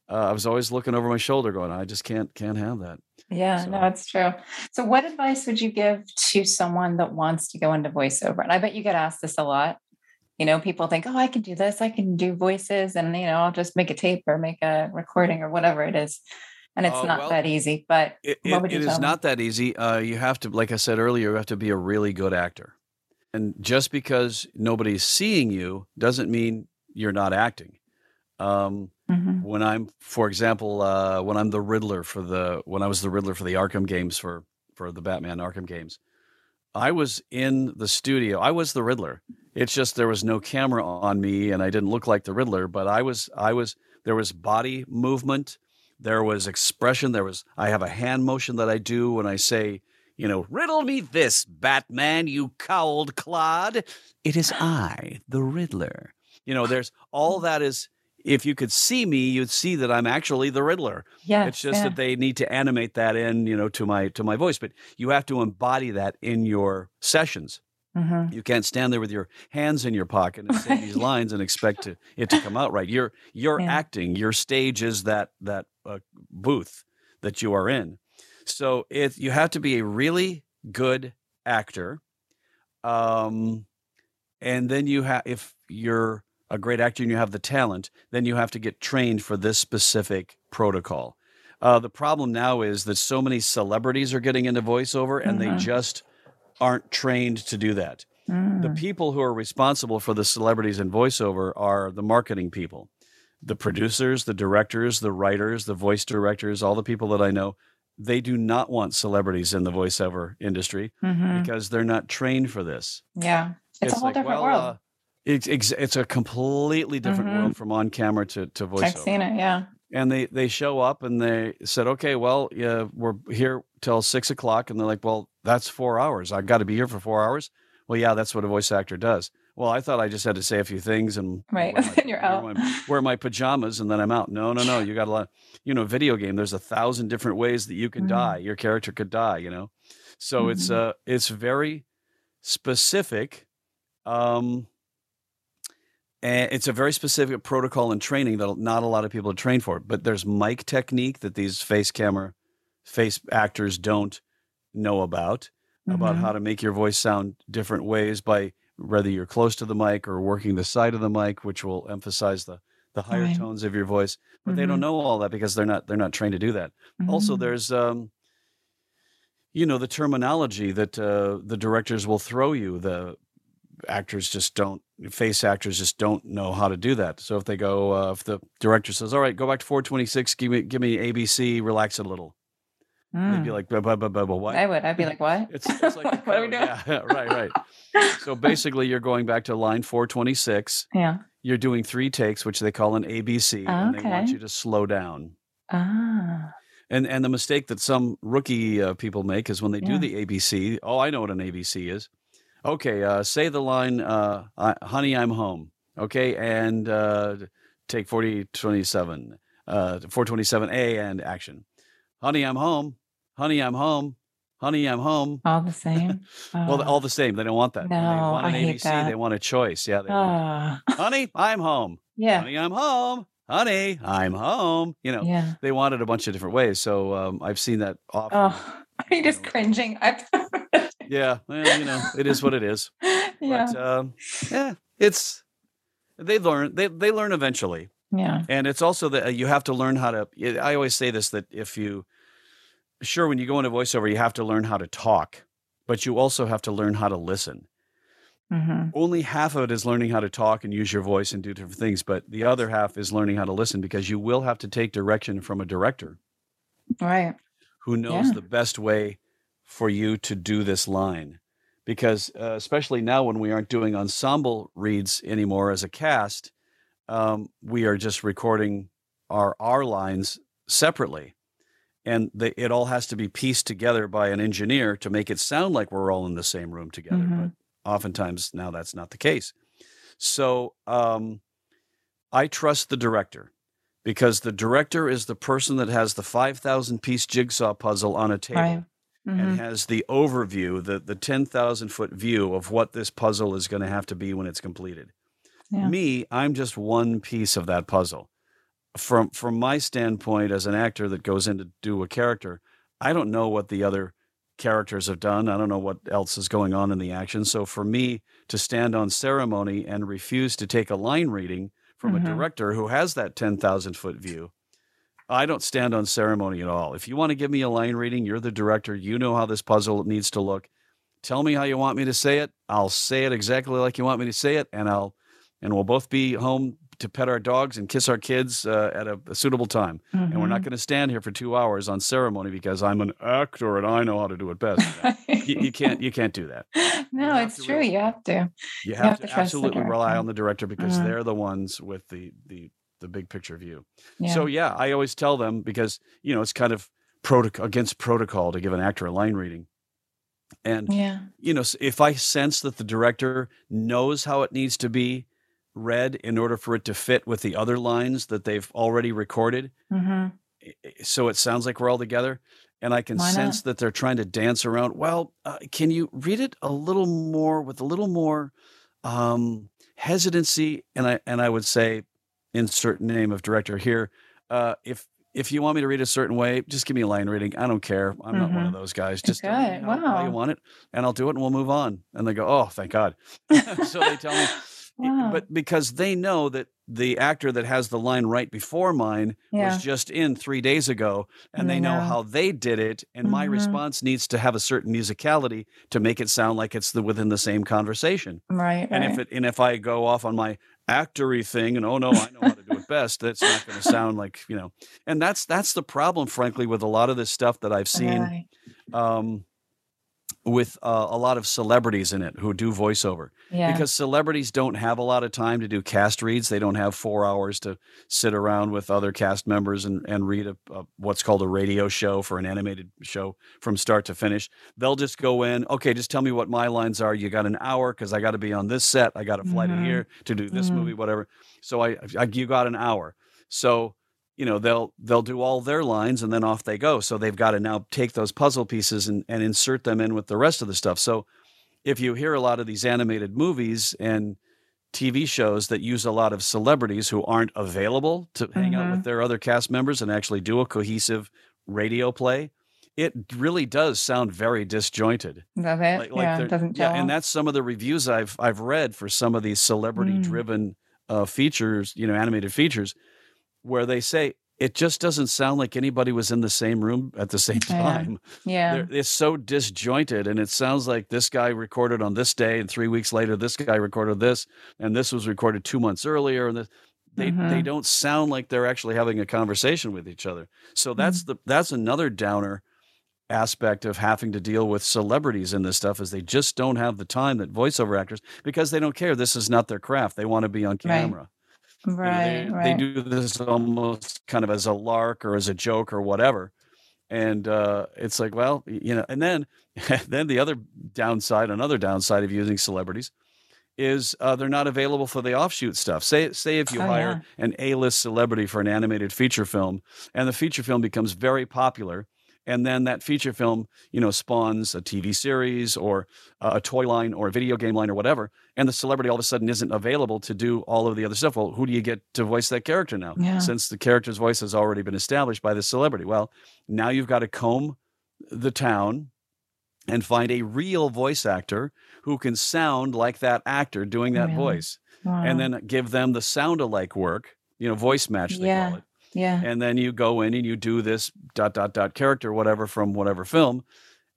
uh, I was always looking over my shoulder, going, "I just can't can't have that." Yeah, So- no, it's true. So, what advice would you give to someone that wants to go into voiceover? And I bet you get asked this a lot. You know, people think, oh, I can do this, I can do voices, and, you know, I'll just make a tape or make a recording or whatever it is. And it's Uh, not well, that easy, but It, it, it is them? not that easy. Uh, you have to, like I said earlier, you have to be a really good actor. And just because nobody's seeing you doesn't mean you're not acting. Um, Mhm. when I'm, for example, uh, when I'm the Riddler for the when I was the Riddler for the Arkham games for for the Batman Arkham games, I was in the studio. I was the Riddler. It's just there was no camera on me, and I didn't look like the Riddler. But I was, I was. There was body movement. There was expression. There was. I have a hand motion that I do when I say, you know, riddle me this, Batman, you cowled clod. It is I, the Riddler. You know, there's all that is. If you could see me, you'd see that I'm actually the Riddler. yeah, It's just yeah. that they need to animate that in, you know, to my to my voice. But you have to embody that in your sessions. Mhm. You can't stand there with your hands in your pocket and say these lines and expect to, it to come out right. You're you're Yeah. acting. Your stage is that that uh, booth that you are in. So it you have to be a really good actor. Um, and then you have if you're a great actor and you have the talent, then you have to get trained for this specific protocol. Uh, the problem now is that so many celebrities are getting into voiceover and they Mhm. just aren't trained to do that. The Mm. people who are responsible for the celebrities in voiceover are the marketing people, the producers, the directors, the writers, the voice directors, all the people that I know. They do not want celebrities in the voiceover industry Mhm. because they're not trained for this. Yeah, it's, a whole like, different well, world. uh, it's ex- it's a completely different Mhm. world from on camera to to voiceover. I've seen it. Yeah. and they they show up and they said, okay, well, yeah, we're here till six o'clock, and they're like, well, that's four hours. I've got to be here for four hours. Well, yeah, that's what a voice actor does. Well, I thought I just had to say a few things and Right. wear my, you're wear out. my- wear my pajamas and then I'm out. No, no, no. You got a lot. You know, video game. There's a thousand different ways that you can Mhm. die. Your character could die. You know, so it's Mhm. uh it's very specific. Um, and it's a very specific protocol and training that not a lot of people are trained for. But there's mic technique that these face camera, face actors don't know about about Mhm. how to make your voice sound different ways by whether you're close to the mic or working the side of the mic, which will emphasize the the higher Right. tones of your voice. But they don't Mhm. know all that because they're not they're not trained to do that. Also, Mhm. there's um, you know, the terminology that uh, the directors will throw you. The actors just don't face actors just don't know how to do that. So if they go, uh, if the director says, "All right, go back to 426, give me give me ABC, relax it a little," They'd be Mm. like, "Buh, buh, buh, buh, buh, what? I would. I'd be like, what? It's, it's like, what are we doing? Yeah, right, right. So basically, you're going back to line 426. Yeah. You're doing three takes, which they call an ABC, and they want you to slow down. Ah. And and the mistake that some rookie uh, people make is when they do the ABC. Oh, I know what an ABC is. Okay, uh, say the line, uh, "Honey, I'm home." Okay, and uh, take 4027, uh, 427A and action. Honey, I'm home. Honey, I'm home. Honey, I'm home. All the same. Well, Ah. all the same, they don't want that. When they No, want an I hate ABC. They want a choice. Yeah, they Ah. honey, I'm home. yeah. Honey, I'm home. Honey, I'm home. You know, Yeah. they want it a bunch of different ways. So um, I've seen that often. Oh, are you just cringing? Yeah, well, you know, it is what it is. yeah. But um, yeah, it's they learn. They they learn eventually, yeah. and it's also that uh, you have to learn how to. I always say this that if you, sure, when you go into voiceover, you have to learn how to talk, but you also have to learn how to listen. hmm only half of it is learning how to talk and use your voice and do different things, but the other half is learning how to listen because you will have to take direction from a director Right. who knows Yeah. the best way for you to do this line. Because uh, especially now when we aren't doing ensemble reads anymore as a cast, um, we are just recording our our lines separately, and they, it all has to be pieced together by an engineer to make it sound like we're all in the same room together. Mhm. But oftentimes now that's not the case. So um, I trust the director because the director is the person that has the 5,000 piece jigsaw puzzle on a table Right. hmm and has the overview, the, the 10,000 foot view of what this puzzle is going to have to be when it's completed. Yeah. Me, I'm just one piece of that puzzle. From from my standpoint as an actor that goes in to do a character, I don't know what the other characters have done. I don't know what else is going on in the action. So for me to stand on ceremony and refuse to take a line reading from Mhm. a director who has that 10,000 foot view, I don't stand on ceremony at all. If you want to give me a line reading, you're the director. You know how this puzzle needs to look. Tell me how you want me to say it. I'll say it exactly like you want me to say it, and I'll and we'll both be home to pet our dogs and kiss our kids uh, at a, a suitable time. And we're not Mhm. going to stand here for two hours on ceremony because I'm an actor and I know how to do it best. you, you can't you can't do that. no, it's true. really- You have to. You have, have to, to absolutely rely on the director because Mhm. they're the ones with the the the big picture view. Yeah. So yeah, I always tell them because you know it's kind of protocol against protocol to give an actor a line reading. And yeah. you know, if I sense that the director knows how it needs to be read in order for it to fit with the other lines that they've already recorded, hmm i- so it sounds like we're all together, and I can Why not? sense that they're trying to dance around. Well, uh, can you read it a little more with a little more um, hesitancy? And I and I would say, insert name of director here. Uh, if if you want me to read a certain way, just give me a line reading. I don't care. I'm not one of those guys. Just tell me Good. how, how you want it, and I'll do it, and we'll move on. And they go, "Oh, thank God." so they tell me, Wow. but because they know that the actor that has the line right before mine Yeah. was just in three days ago, and, they know know. how they did it, and my Mhm. response needs to have a certain musicality to make it sound like it's the, within the same conversation. Right. And if it and if I go off on my actory thing and oh no, I know how to do it best, that's not going to sound like you know. And that's that's the problem, frankly, with a lot of this stuff that I've seen Right. um, with uh, a lot of celebrities in it who do voiceover Yeah. because celebrities don't have a lot of time to do cast reads. They don't have four hours to sit around with other cast members and, and read a, a what's called a radio show for an animated show from start to finish. They'll just go in, okay, just tell me what my lines are. You got an hour because I got to be on this set. I got to fly Mhm. to here to do this Mhm. movie, whatever. So I, I, you got an hour. So you know they'll they'll do all their lines and then off they go. So they've got to now take those puzzle pieces and, and insert them in with the rest of the stuff. So if you hear a lot of these animated movies and TV shows that use a lot of celebrities who aren't available to hang out Mhm. with their other cast members and actually do a cohesive radio play, it really does sound very disjointed. Does it? Like, like yeah. It doesn't yeah, and that's some of the reviews I've I've read for some of these celebrity driven uh, features, you know, animated features, where they say it just doesn't sound like anybody was in the same room at the same time. yeah. They're- It's so disjointed, and it sounds like this guy recorded on this day, and three weeks later, this guy recorded this, and this was recorded two months earlier, and this, they they Mhm. don't sound like they're actually having a conversation with each other. So that's Mm. the that's another downer aspect of having to deal with celebrities in this stuff is they just don't have the time that voiceover actors because they don't care. This is not their craft. They want to be on camera. Right. You know, they, right. they do this almost kind of as a lark or as a joke or whatever. And uh, it's like, well, you know, and then then the other downside, another downside of using celebrities is uh, they're not available for the offshoot stuff. Say say if you Oh, hire an A-list celebrity for an animated feature film, and the feature film becomes very popular, and then that feature film, you know, spawns a TV series or a toy line or a video game line or whatever, and the celebrity all of a sudden isn't available to do all of the other stuff. Well, who do you get to voice that character now? Yeah. Since the character's voice has already been established by the celebrity. Well, now you've got to comb the town and find a real voice actor who can sound like that actor doing that Really? voice Wow. and then give them the sound alike work, you know, voice match they Yeah. call it. Yeah. And then you go in and you do this dot dot dot character, whatever from whatever film,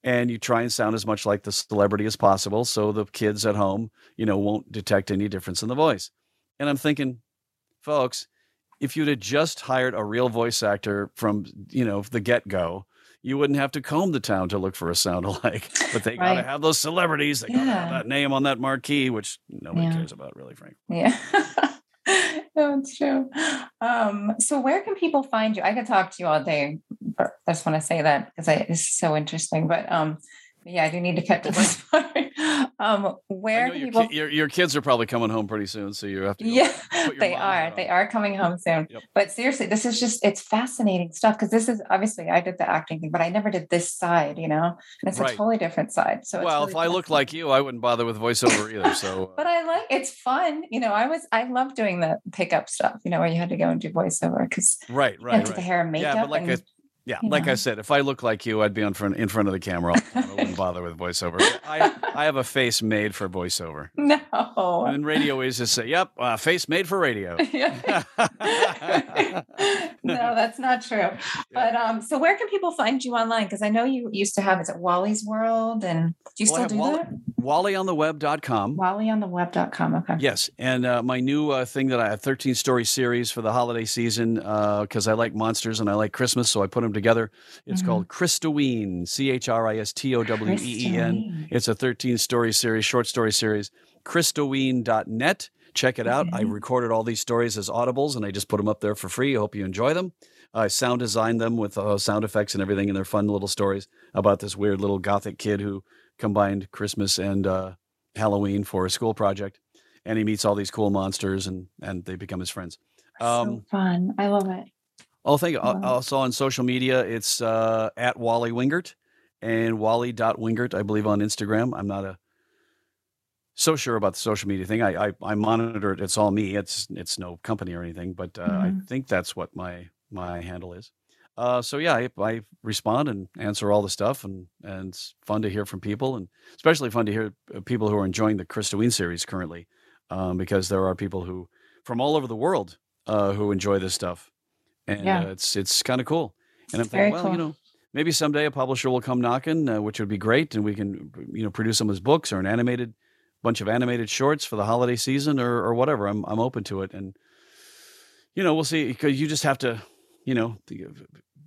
and you try and sound as much like the celebrity as possible, so the kids at home, you know, won't detect any difference in the voice. And I'm thinking, folks, if you'd have just hired a real voice actor from you know the get go. You wouldn't have to comb the town to look for a sound alike, but they got to have those celebrities. They got to have Yeah. that name on that marquee, which nobody Yeah. cares about, really, Frank. Yeah. no, it's true. Um, so where can people find you? I could talk to you all day, I just want to say that because it's so interesting. But um, yeah, I do need to cut to this part. Um, where your, people ki- your, your kids are probably coming home pretty soon, so you have to. Yeah, they are. They are coming home soon. Yep. But seriously, this is just it's fascinating stuff because this is obviously I did the acting thing, but I never did this side, you know, and it's Right. a totally different side. So it's well, really if I looked like you, I wouldn't bother with voiceover either. So, uh, but I like it's fun. You know, I was I love doing the pickup stuff, you know, where you had to go and do voiceover because right, you right, the hair and makeup. Yeah, but like and, yeah, you like I said, if I look like you, I'd be on front in front of the camera. All the time. I wouldn't bother with voiceover. I I have a face made for voiceover. no. And radio is just say, "Yep, uh, face made for radio." Yeah. no, that's not true. But um, so where can people find you online? Because I know you used to have is it Wally's World, and do you Well, still do Wally- that? WallyOnTheWeb.com. WallyOnTheWeb.com. Okay. Yes, and uh, my new uh, thing that I have 13 story series for the holiday season because I like monsters and I like Christmas, so I put them together. It's Mhm. called Christoween, C H R I S T O W E E N. It's a 13 story series, short story series. Christoween.net. Check it out. I recorded all these stories as audibles and I just put them up there for free. I hope you enjoy them. I sound designed them with uh, sound effects and everything, and they're fun little stories about this weird little gothic kid who combined Christmas and uh, Halloween for a school project. And he meets all these cool monsters and, and they become his friends. so Um, fun. I love it. Oh, thank you. Wow. Also on social media, it's uh, at Wally Wingert and Wally.wingert, I believe, on Instagram. I'm not a so sure about the social media thing. I, I, I monitor it. It's all me. It's it's no company or anything, but uh, I Mhm. think that's what my my handle is. Uh, so yeah, I, I respond and answer all the stuff, and and it's fun to hear from people, and especially fun to hear uh, people who are enjoying the Christoween series currently, um, because there are people who from all over the world uh, who enjoy this stuff, and Yeah. uh, it's it's kind of cool. And I'm thinking, well, you know, maybe someday a publisher will come knocking, uh, which would be great, and we can you know produce some of his books or an animated bunch of animated shorts for the holiday season or or whatever. I'm I'm open to it, and you know we'll see because you just have to you know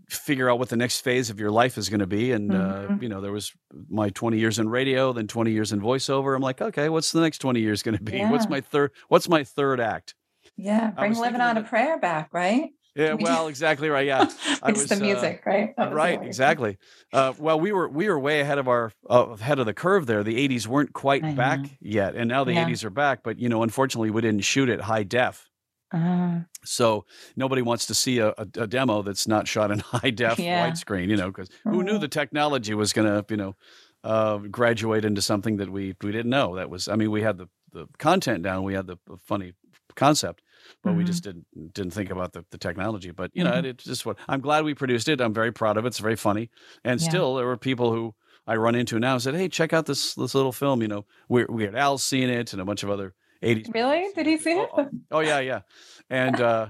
figure out what the next phase of your life is going to be and uh, Mhm. you know there was my 20 years in radio then 20 years in voiceover i'm like okay what's the next 20 years going to be what's my third what's my third act Yeah. Bring living on a prayer back, right? Yeah well exactly right yeah it's the was, uh, music, right? That right exactly uh, well we were we were way ahead of our uh, ahead of the curve there the 80s weren't quite I back know. yet and now the Yeah. 80s are back but you know unfortunately we didn't shoot it high def Uh, so nobody wants to see a, a, a demo that's not shot in high def Yeah. widescreen you know because who knew Mhm. the technology was going to you know uh, graduate into something that we we didn't know that was i mean we had the the content down we had the, the funny concept but we Mhm. just didn't didn't think about the, the technology but you know Mhm. it's just what i'm glad we produced it i'm very proud of it it's very funny and Yeah. still there were people who i run into now and said hey check out this this little film you know weird, weird al's seen it and a bunch of other 80s Really? Did he see Oh, it? oh, oh yeah yeah and uh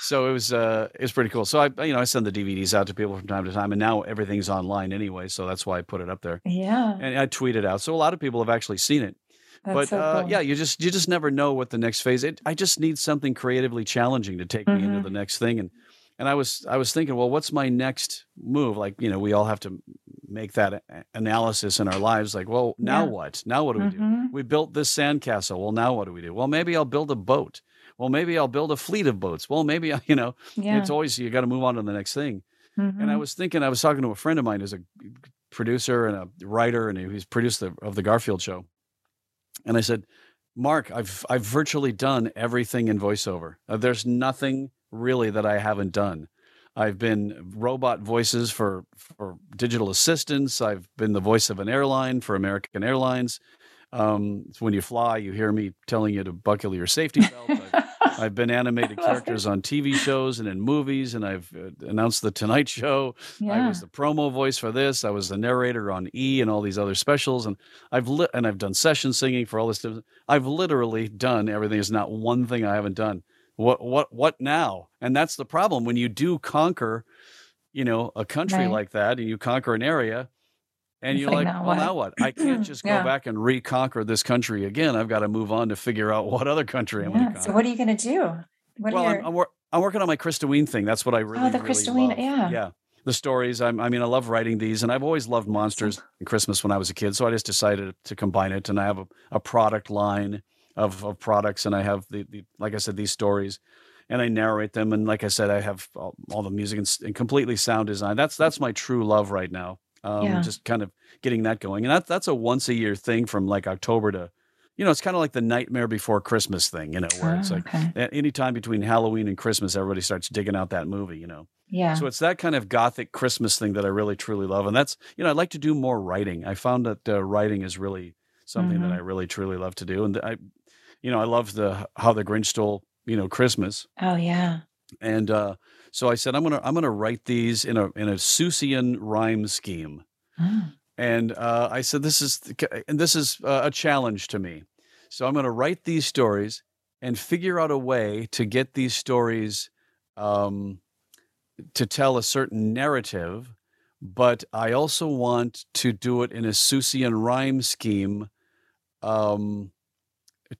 so it was uh it was pretty cool so i you know i send the dvds out to people from time to time and now everything's online anyway so that's why i put it up there yeah. and i tweet it out so a lot of people have actually seen it That's but so uh, cool. yeah you just you just never know what the next phase it, i just need something creatively challenging to take me into Mhm. the next thing and and I was I was thinking, well, what's my next move? Like, you know, we all have to make that analysis in our lives. Like, well, now yeah. what? Now what do we mm-hmm. do? We built this sandcastle. Well, now what do we do? Well, maybe I'll build a boat. Well, maybe I'll build a fleet of boats. Well, maybe you know, yeah. it's always you got to move on to the next thing. Mm-hmm. And I mm-hmm. was thinking, I was talking to a friend of mine who's a producer and a writer, and he's produced the of the Garfield show. And I said, Mark, I've I've virtually done everything in voiceover. Uh, there's nothing really that I haven't done. I've been robot voices for for digital assistants. I've been the voice of an airline for American Airlines. Um, when you fly, you hear me telling you to buckle your safety belt. I've, I've been animated characters on TV shows and in movies, and I've uh, announced the Tonight Show. Yeah. I was the promo voice for this. I was the narrator on E and all these other specials, and I've li- and I've done session singing for all this. Stuff. I've literally done everything. There's not one thing I haven't done. What what what now? And that's the problem when you do conquer, you know, a country right. like that, and you conquer an area and you're like, like now well, what? now what? I can't mm, just go yeah. back and reconquer this country again. I've got to move on to figure out what other country I'm yeah. going to So what are you going to do? What well, your... I'm, I'm, wor- I'm, working on my Christoween thing. That's what I oh, really, oh, the really Christoween, love. yeah, yeah. The stories. I'm, I mean, I love writing these, and I've always loved monsters and Christmas when I was a kid. So I just decided to combine it, and I have a, a product line of, of products, and I have the, the like I said, these stories and I narrate them. And like I said, I have all, all the music and, and, completely sound design. That's that's my true love right now um, yeah. just kind of getting that going. And that, that's a once a year thing from like October to, you know, it's kind of like the nightmare before Christmas thing, you know, where oh, it's like okay. any time between Halloween and Christmas, everybody starts digging out that movie, you know. Yeah. So it's that kind of gothic Christmas thing that I really truly love, and that's you know I'd like to do more writing. I found that uh, writing is really something mm-hmm. that I really truly love to do, and I, you know, I love the how the Grinch stole you know Christmas. Oh yeah. And uh, so I said, I'm gonna I'm gonna write these in a in a Seussian rhyme scheme. Mm. And uh, I said, this is and this is uh, a challenge to me. So I'm going to write these stories and figure out a way to get these stories um, to tell a certain narrative, but I also want to do it in a Seussian rhyme scheme um,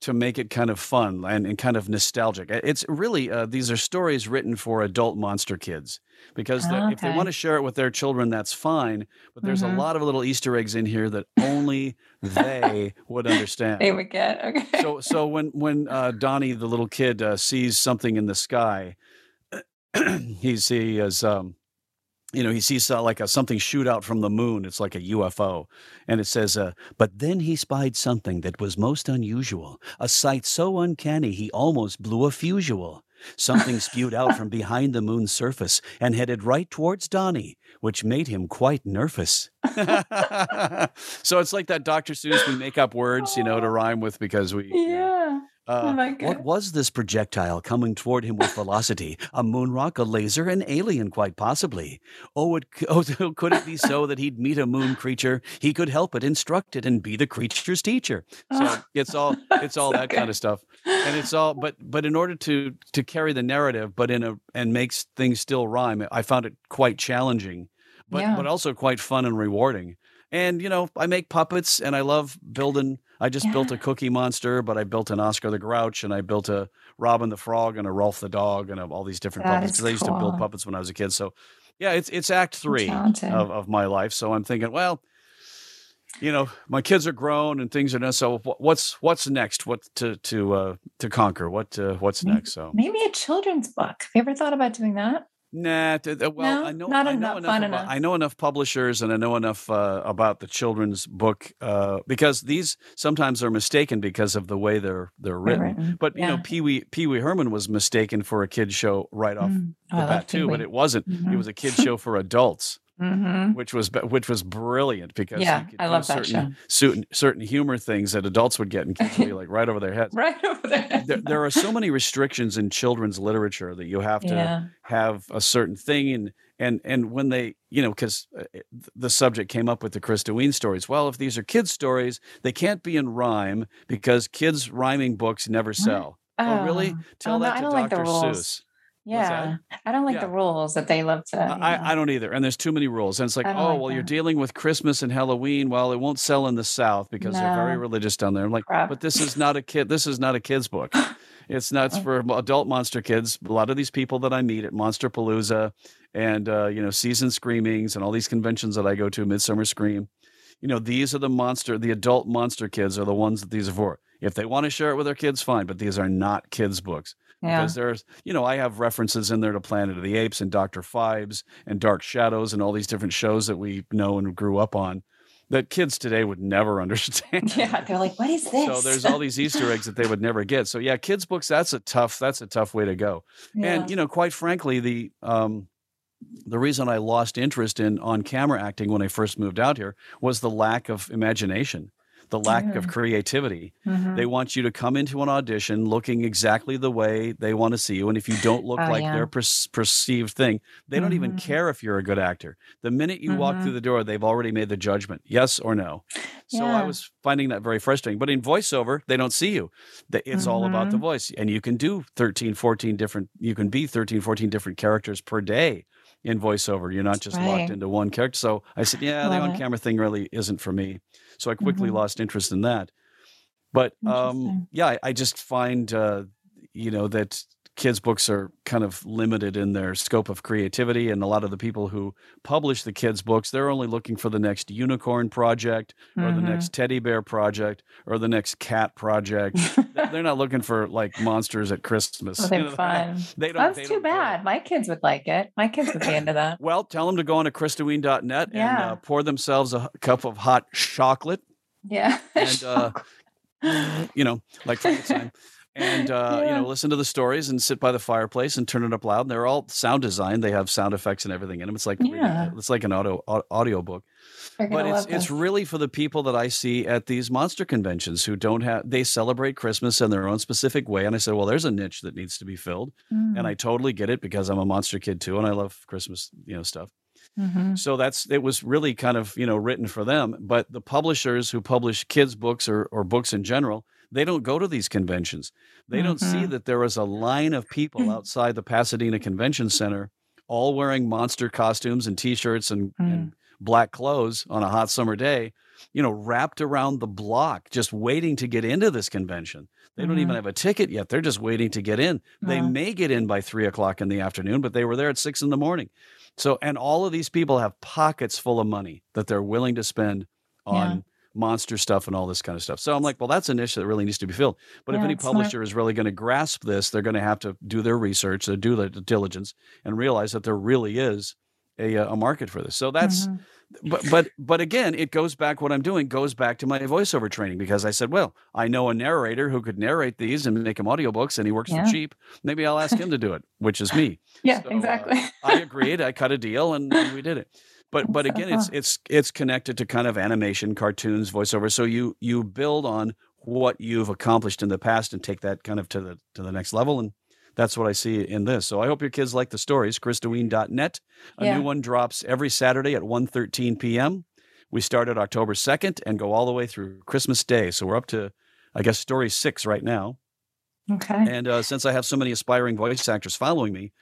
to make it kind of fun and, and kind of nostalgic. It's really uh, these are stories written for adult monster kids because okay. if they want to share it with their children, that's fine. But there's mm-hmm. a lot of little Easter eggs in here that only they would understand. They would get okay. So so when when uh, Donnie the little kid uh, sees something in the sky, he sees um, you know, he sees uh, like a, something shoot out from the moon. It's like a UFO. And it says, uh, But then he spied something that was most unusual, a sight so uncanny he almost blew a fusual. Something spewed out from behind the moon's surface and headed right towards Donnie, which made him quite nervous. so it's like that Dr. Seuss, we make up words, you know, to rhyme with because we. Yeah. Uh, oh what was this projectile coming toward him with velocity? a moon rock, a laser, an alien, quite possibly. Oh, it, oh, could it be so that he'd meet a moon creature? He could help it, instruct it, and be the creature's teacher. So it's all it's all that kind of stuff, and it's all. But but in order to to carry the narrative, but in a and makes things still rhyme, I found it quite challenging, but yeah. but also quite fun and rewarding. And you know, I make puppets, and I love building I just yeah. built a Cookie Monster, but I built an Oscar the Grouch, and I built a Robin the Frog, and a Rowlf the Dog, and all these different that puppets because cool. I used to build puppets when I was a kid. So, yeah, it's it's Act Three of, of my life. So I'm thinking, well, you know, my kids are grown and things are done. So what's what's next? What to to uh, to conquer? What uh, what's maybe, next? So maybe a children's book. Have you ever thought about doing that? Nah, well, no, I know not I know enough, enough about, I know enough publishers and I know enough uh, about the children's book uh, because these sometimes are mistaken because of the way they're they're written. They're written. But you know, Pee Wee Pee Wee Herman was mistaken for a kid show right off mm. the oh, bat too, but it wasn't. Mm-hmm. It was a kid show for adults mm-hmm. which was which was brilliant because yeah, I love that certain, show. Certain certain humor things that adults would get and kids would be like right over their heads. right over their heads. There, there, are so many restrictions in children's literature that you have to yeah. have a certain thing and and and when they you know because uh, the subject came up with the Christoween stories. Well, if these are kids stories, they can't be in rhyme because kids rhyming books never sell. Oh, oh really? Tell oh, that no, to Dr. Like Seuss. Yeah. I don't like Yeah. the rules that they love to. I, I don't either. And there's too many rules. And it's like, oh, like well, you're dealing with Christmas and Halloween. Well, it won't sell in the South because they're very religious down there. I'm like, Crap. but this is not a kid. This is not a kid's book. It's not Oh. for adult monster kids. A lot of these people that I meet at Monster Palooza and, uh, you know, Season Screamings and all these conventions that I go to, Midsummer Scream, you know, these are the monster, the adult monster kids are the ones that these are for. If they want to share it with their kids, fine, but these are not kids' books yeah. because there's you know i have references in there to planet of the apes and dr phibes and dark shadows and all these different shows that we know and grew up on that kids today would never understand Yeah. They're like, what is this? so there's all these easter eggs that they would never get so yeah kids books that's a tough that's a tough way to go Yeah. and you know quite frankly the um the reason i lost interest in on camera acting when i first moved out here was the lack of imagination the lack of Mm. creativity Mhm. they want you to come into an audition looking exactly the way they want to see you. And if you don't look Oh, like yeah. their per- perceived thing, they don't even Mhm. care if you're a good actor. The minute you walk Mhm. through the door, they've already made the judgment yes or no. So I was finding that very frustrating. But in voiceover, they don't see you. The- It's all about the Mhm. voice. And you can do 13, 14 different, you can be 13, 14 different characters per day in voiceover. You're not just locked into one character. So I said, yeah, the Love it. on camera thing really isn't for me. So I quickly Mhm. lost interest in that. But um, yeah, I, I just find uh, you know that kids' books are kind of limited in their scope of creativity, and a lot of the people who publish the kids' books, they're only looking for the next unicorn project, or the Mhm. next teddy bear project, or the next cat project. They- they're not looking for like monsters at Christmas. Well, you they're know, fun. They don't. That's they too don't care. bad. My kids would like it. My kids would be into that. Well, tell them to go on to Christoween.net and Yeah. uh, pour themselves a cup of hot chocolate Yeah. And, uh, you know, like Frankenstein. And uh, you know, listen to the stories and sit by the fireplace and turn it up loud. And they're all sound designed. They have sound effects and everything in them. It's like Yeah. it's like an audio audio book. But it's it's really for the people that I see at these monster conventions who don't have they celebrate Christmas in their own specific way. And I said, well, there's a niche that needs to be filled, and Mm. I totally get it because I'm a monster kid too, and I love Christmas, you know, stuff. Mhm. So that's it was really kind of you know written for them. But the publishers who publish kids books or or books in general, they don't go to these conventions. They don't see Mhm. that there is a line of people outside the Pasadena Convention Center, all wearing monster costumes and T-shirts and, and black clothes on a hot summer day. You know, wrapped around the block, just waiting to get into this convention. They don't even Mhm. have a ticket yet. They're just waiting to get in. They may get in by three o'clock in the afternoon, but they were there at six in the morning. So, and all of these people have pockets full of money that they're willing to spend on. Monster stuff and all this kind of stuff. So I'm like, well, that's a niche that really needs to be filled. But if any publisher is really going to grasp this, they're going to have to do their research, they do their diligence, and realize that there really is a, uh, a market for this. So that's, Mhm. but but but again, it goes back. What I'm doing goes back to my voiceover training because I said, well, I know a narrator who could narrate these and make them audiobooks, and he works Yeah. for cheap. Maybe I'll ask him to do it, which is me. Yeah, So, uh, exactly. I agreed. I cut a deal, and, and we did it. But but again, it's it's it's connected to kind of animation, cartoons, voiceover. So you you build on what you've accomplished in the past and take that kind of to the to the next level. And that's what I see in this. So I hope your kids like the stories. Christoween.net. A Yeah. new one drops every Saturday at 1.13 p.m. We started October 2nd and go all the way through Christmas Day. So we're up to, I guess, story six right now. Okay. And uh, since I have so many aspiring voice actors following me,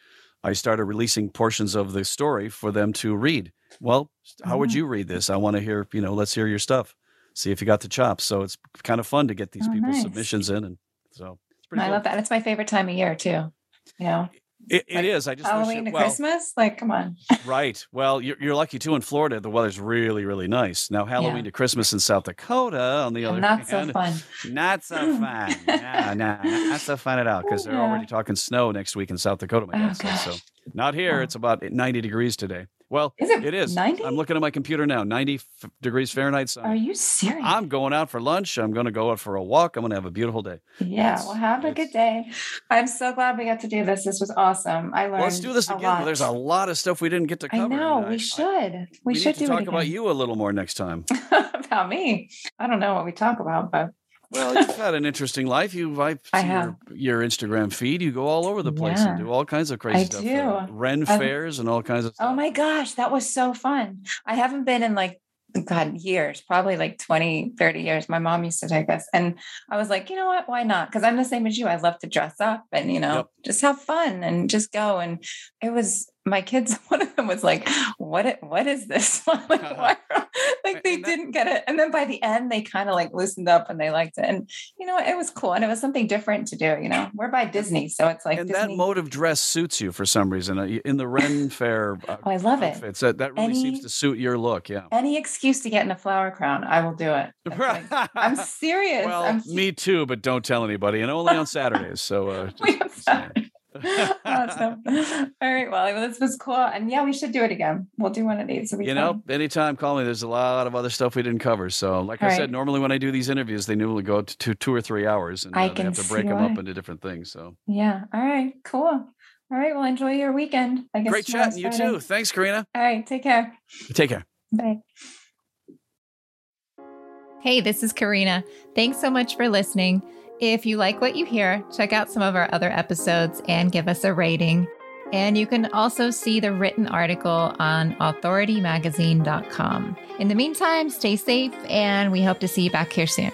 I started releasing portions of the story for them to read. Well, how would Oh. you read this? I want to hear, you know, let's hear your stuff. See if you got the chops. So it's kind of fun to get these Oh, people's nice. submissions in. And so it's pretty I cool. love that. It's my favorite time of year too. You know, It, it Like is. I just Halloween it, to well, Christmas. Like, come on. right. Well, you're, you're lucky too in Florida. The weather's really, really nice. Now, Halloween Yeah. to Christmas in South Dakota, on the other Not so hand, fun. not so fun. no, no, not so fun at all because they're Yeah. already talking snow next week in South Dakota. My Oh, so. Not here. Oh. It's about 90 degrees today. Well, Is it it is. 90? I'm looking at my computer now. 90 f- degrees Fahrenheit. sun. Are you serious? I'm going out for lunch. I'm going to go out for a walk. I'm going to have a beautiful day. yeah. it's- Well, have a good day. I'm so glad we got to do this. This was awesome. I learned. Well, let's do this again. lot. There's a lot of stuff we didn't get to I cover. know. and we I- should. we, we should do talk about you a little more next time. about me. I don't know what we talk about, but Well, you've had an interesting life. You, I, I have. Your, your Instagram feed. You go all over the place and do all kinds of crazy I stuff. do. uh, Ren I've- fairs and all kinds of stuff. oh my gosh, that was so fun. I haven't been in like God, years, probably like 20, 30 years. My mom used to take us. And I was like, you know what? Why not? Because I'm the same as you. I love to dress up and, you know, yep. just have fun and just go. And it was my kids, one of them was like, what, what is this? like, like they didn't get it. And then by the end, they kind of like loosened up and they liked it. And, you know, it was cool. And it was something different to do, you know, we're by Disney. So it's like, and Disney. that mode of dress suits you for some reason uh, in the Ren Fair. Uh, oh, I love outfits, it. That, that really any, seems to suit your look. Yeah. Any excuse to get in a flower crown, I will do it. Like, I'm serious. Well, I'm me too, but don't tell anybody and only on Saturdays. So, uh, just, awesome. All right. Well, this was cool. And yeah, we should do it again. We'll do one of these. You know, anytime, call me. There's a lot of other stuff we didn't cover. So, like All I right. said, normally when I do these interviews, they normally go to two, two or three hours and uh, I they have to break them up into different things. So, yeah. All right. Cool. All right. Well, enjoy your weekend. I guess Great chatting. You too. Thanks, Karina. All right. Take care. Take care. Bye. Hey, this is Karina. Thanks so much for listening. If you like what you hear, check out some of our other episodes and give us a rating. And you can also see the written article on authoritymagazine.com. In the meantime, stay safe, and we hope to see you back here soon.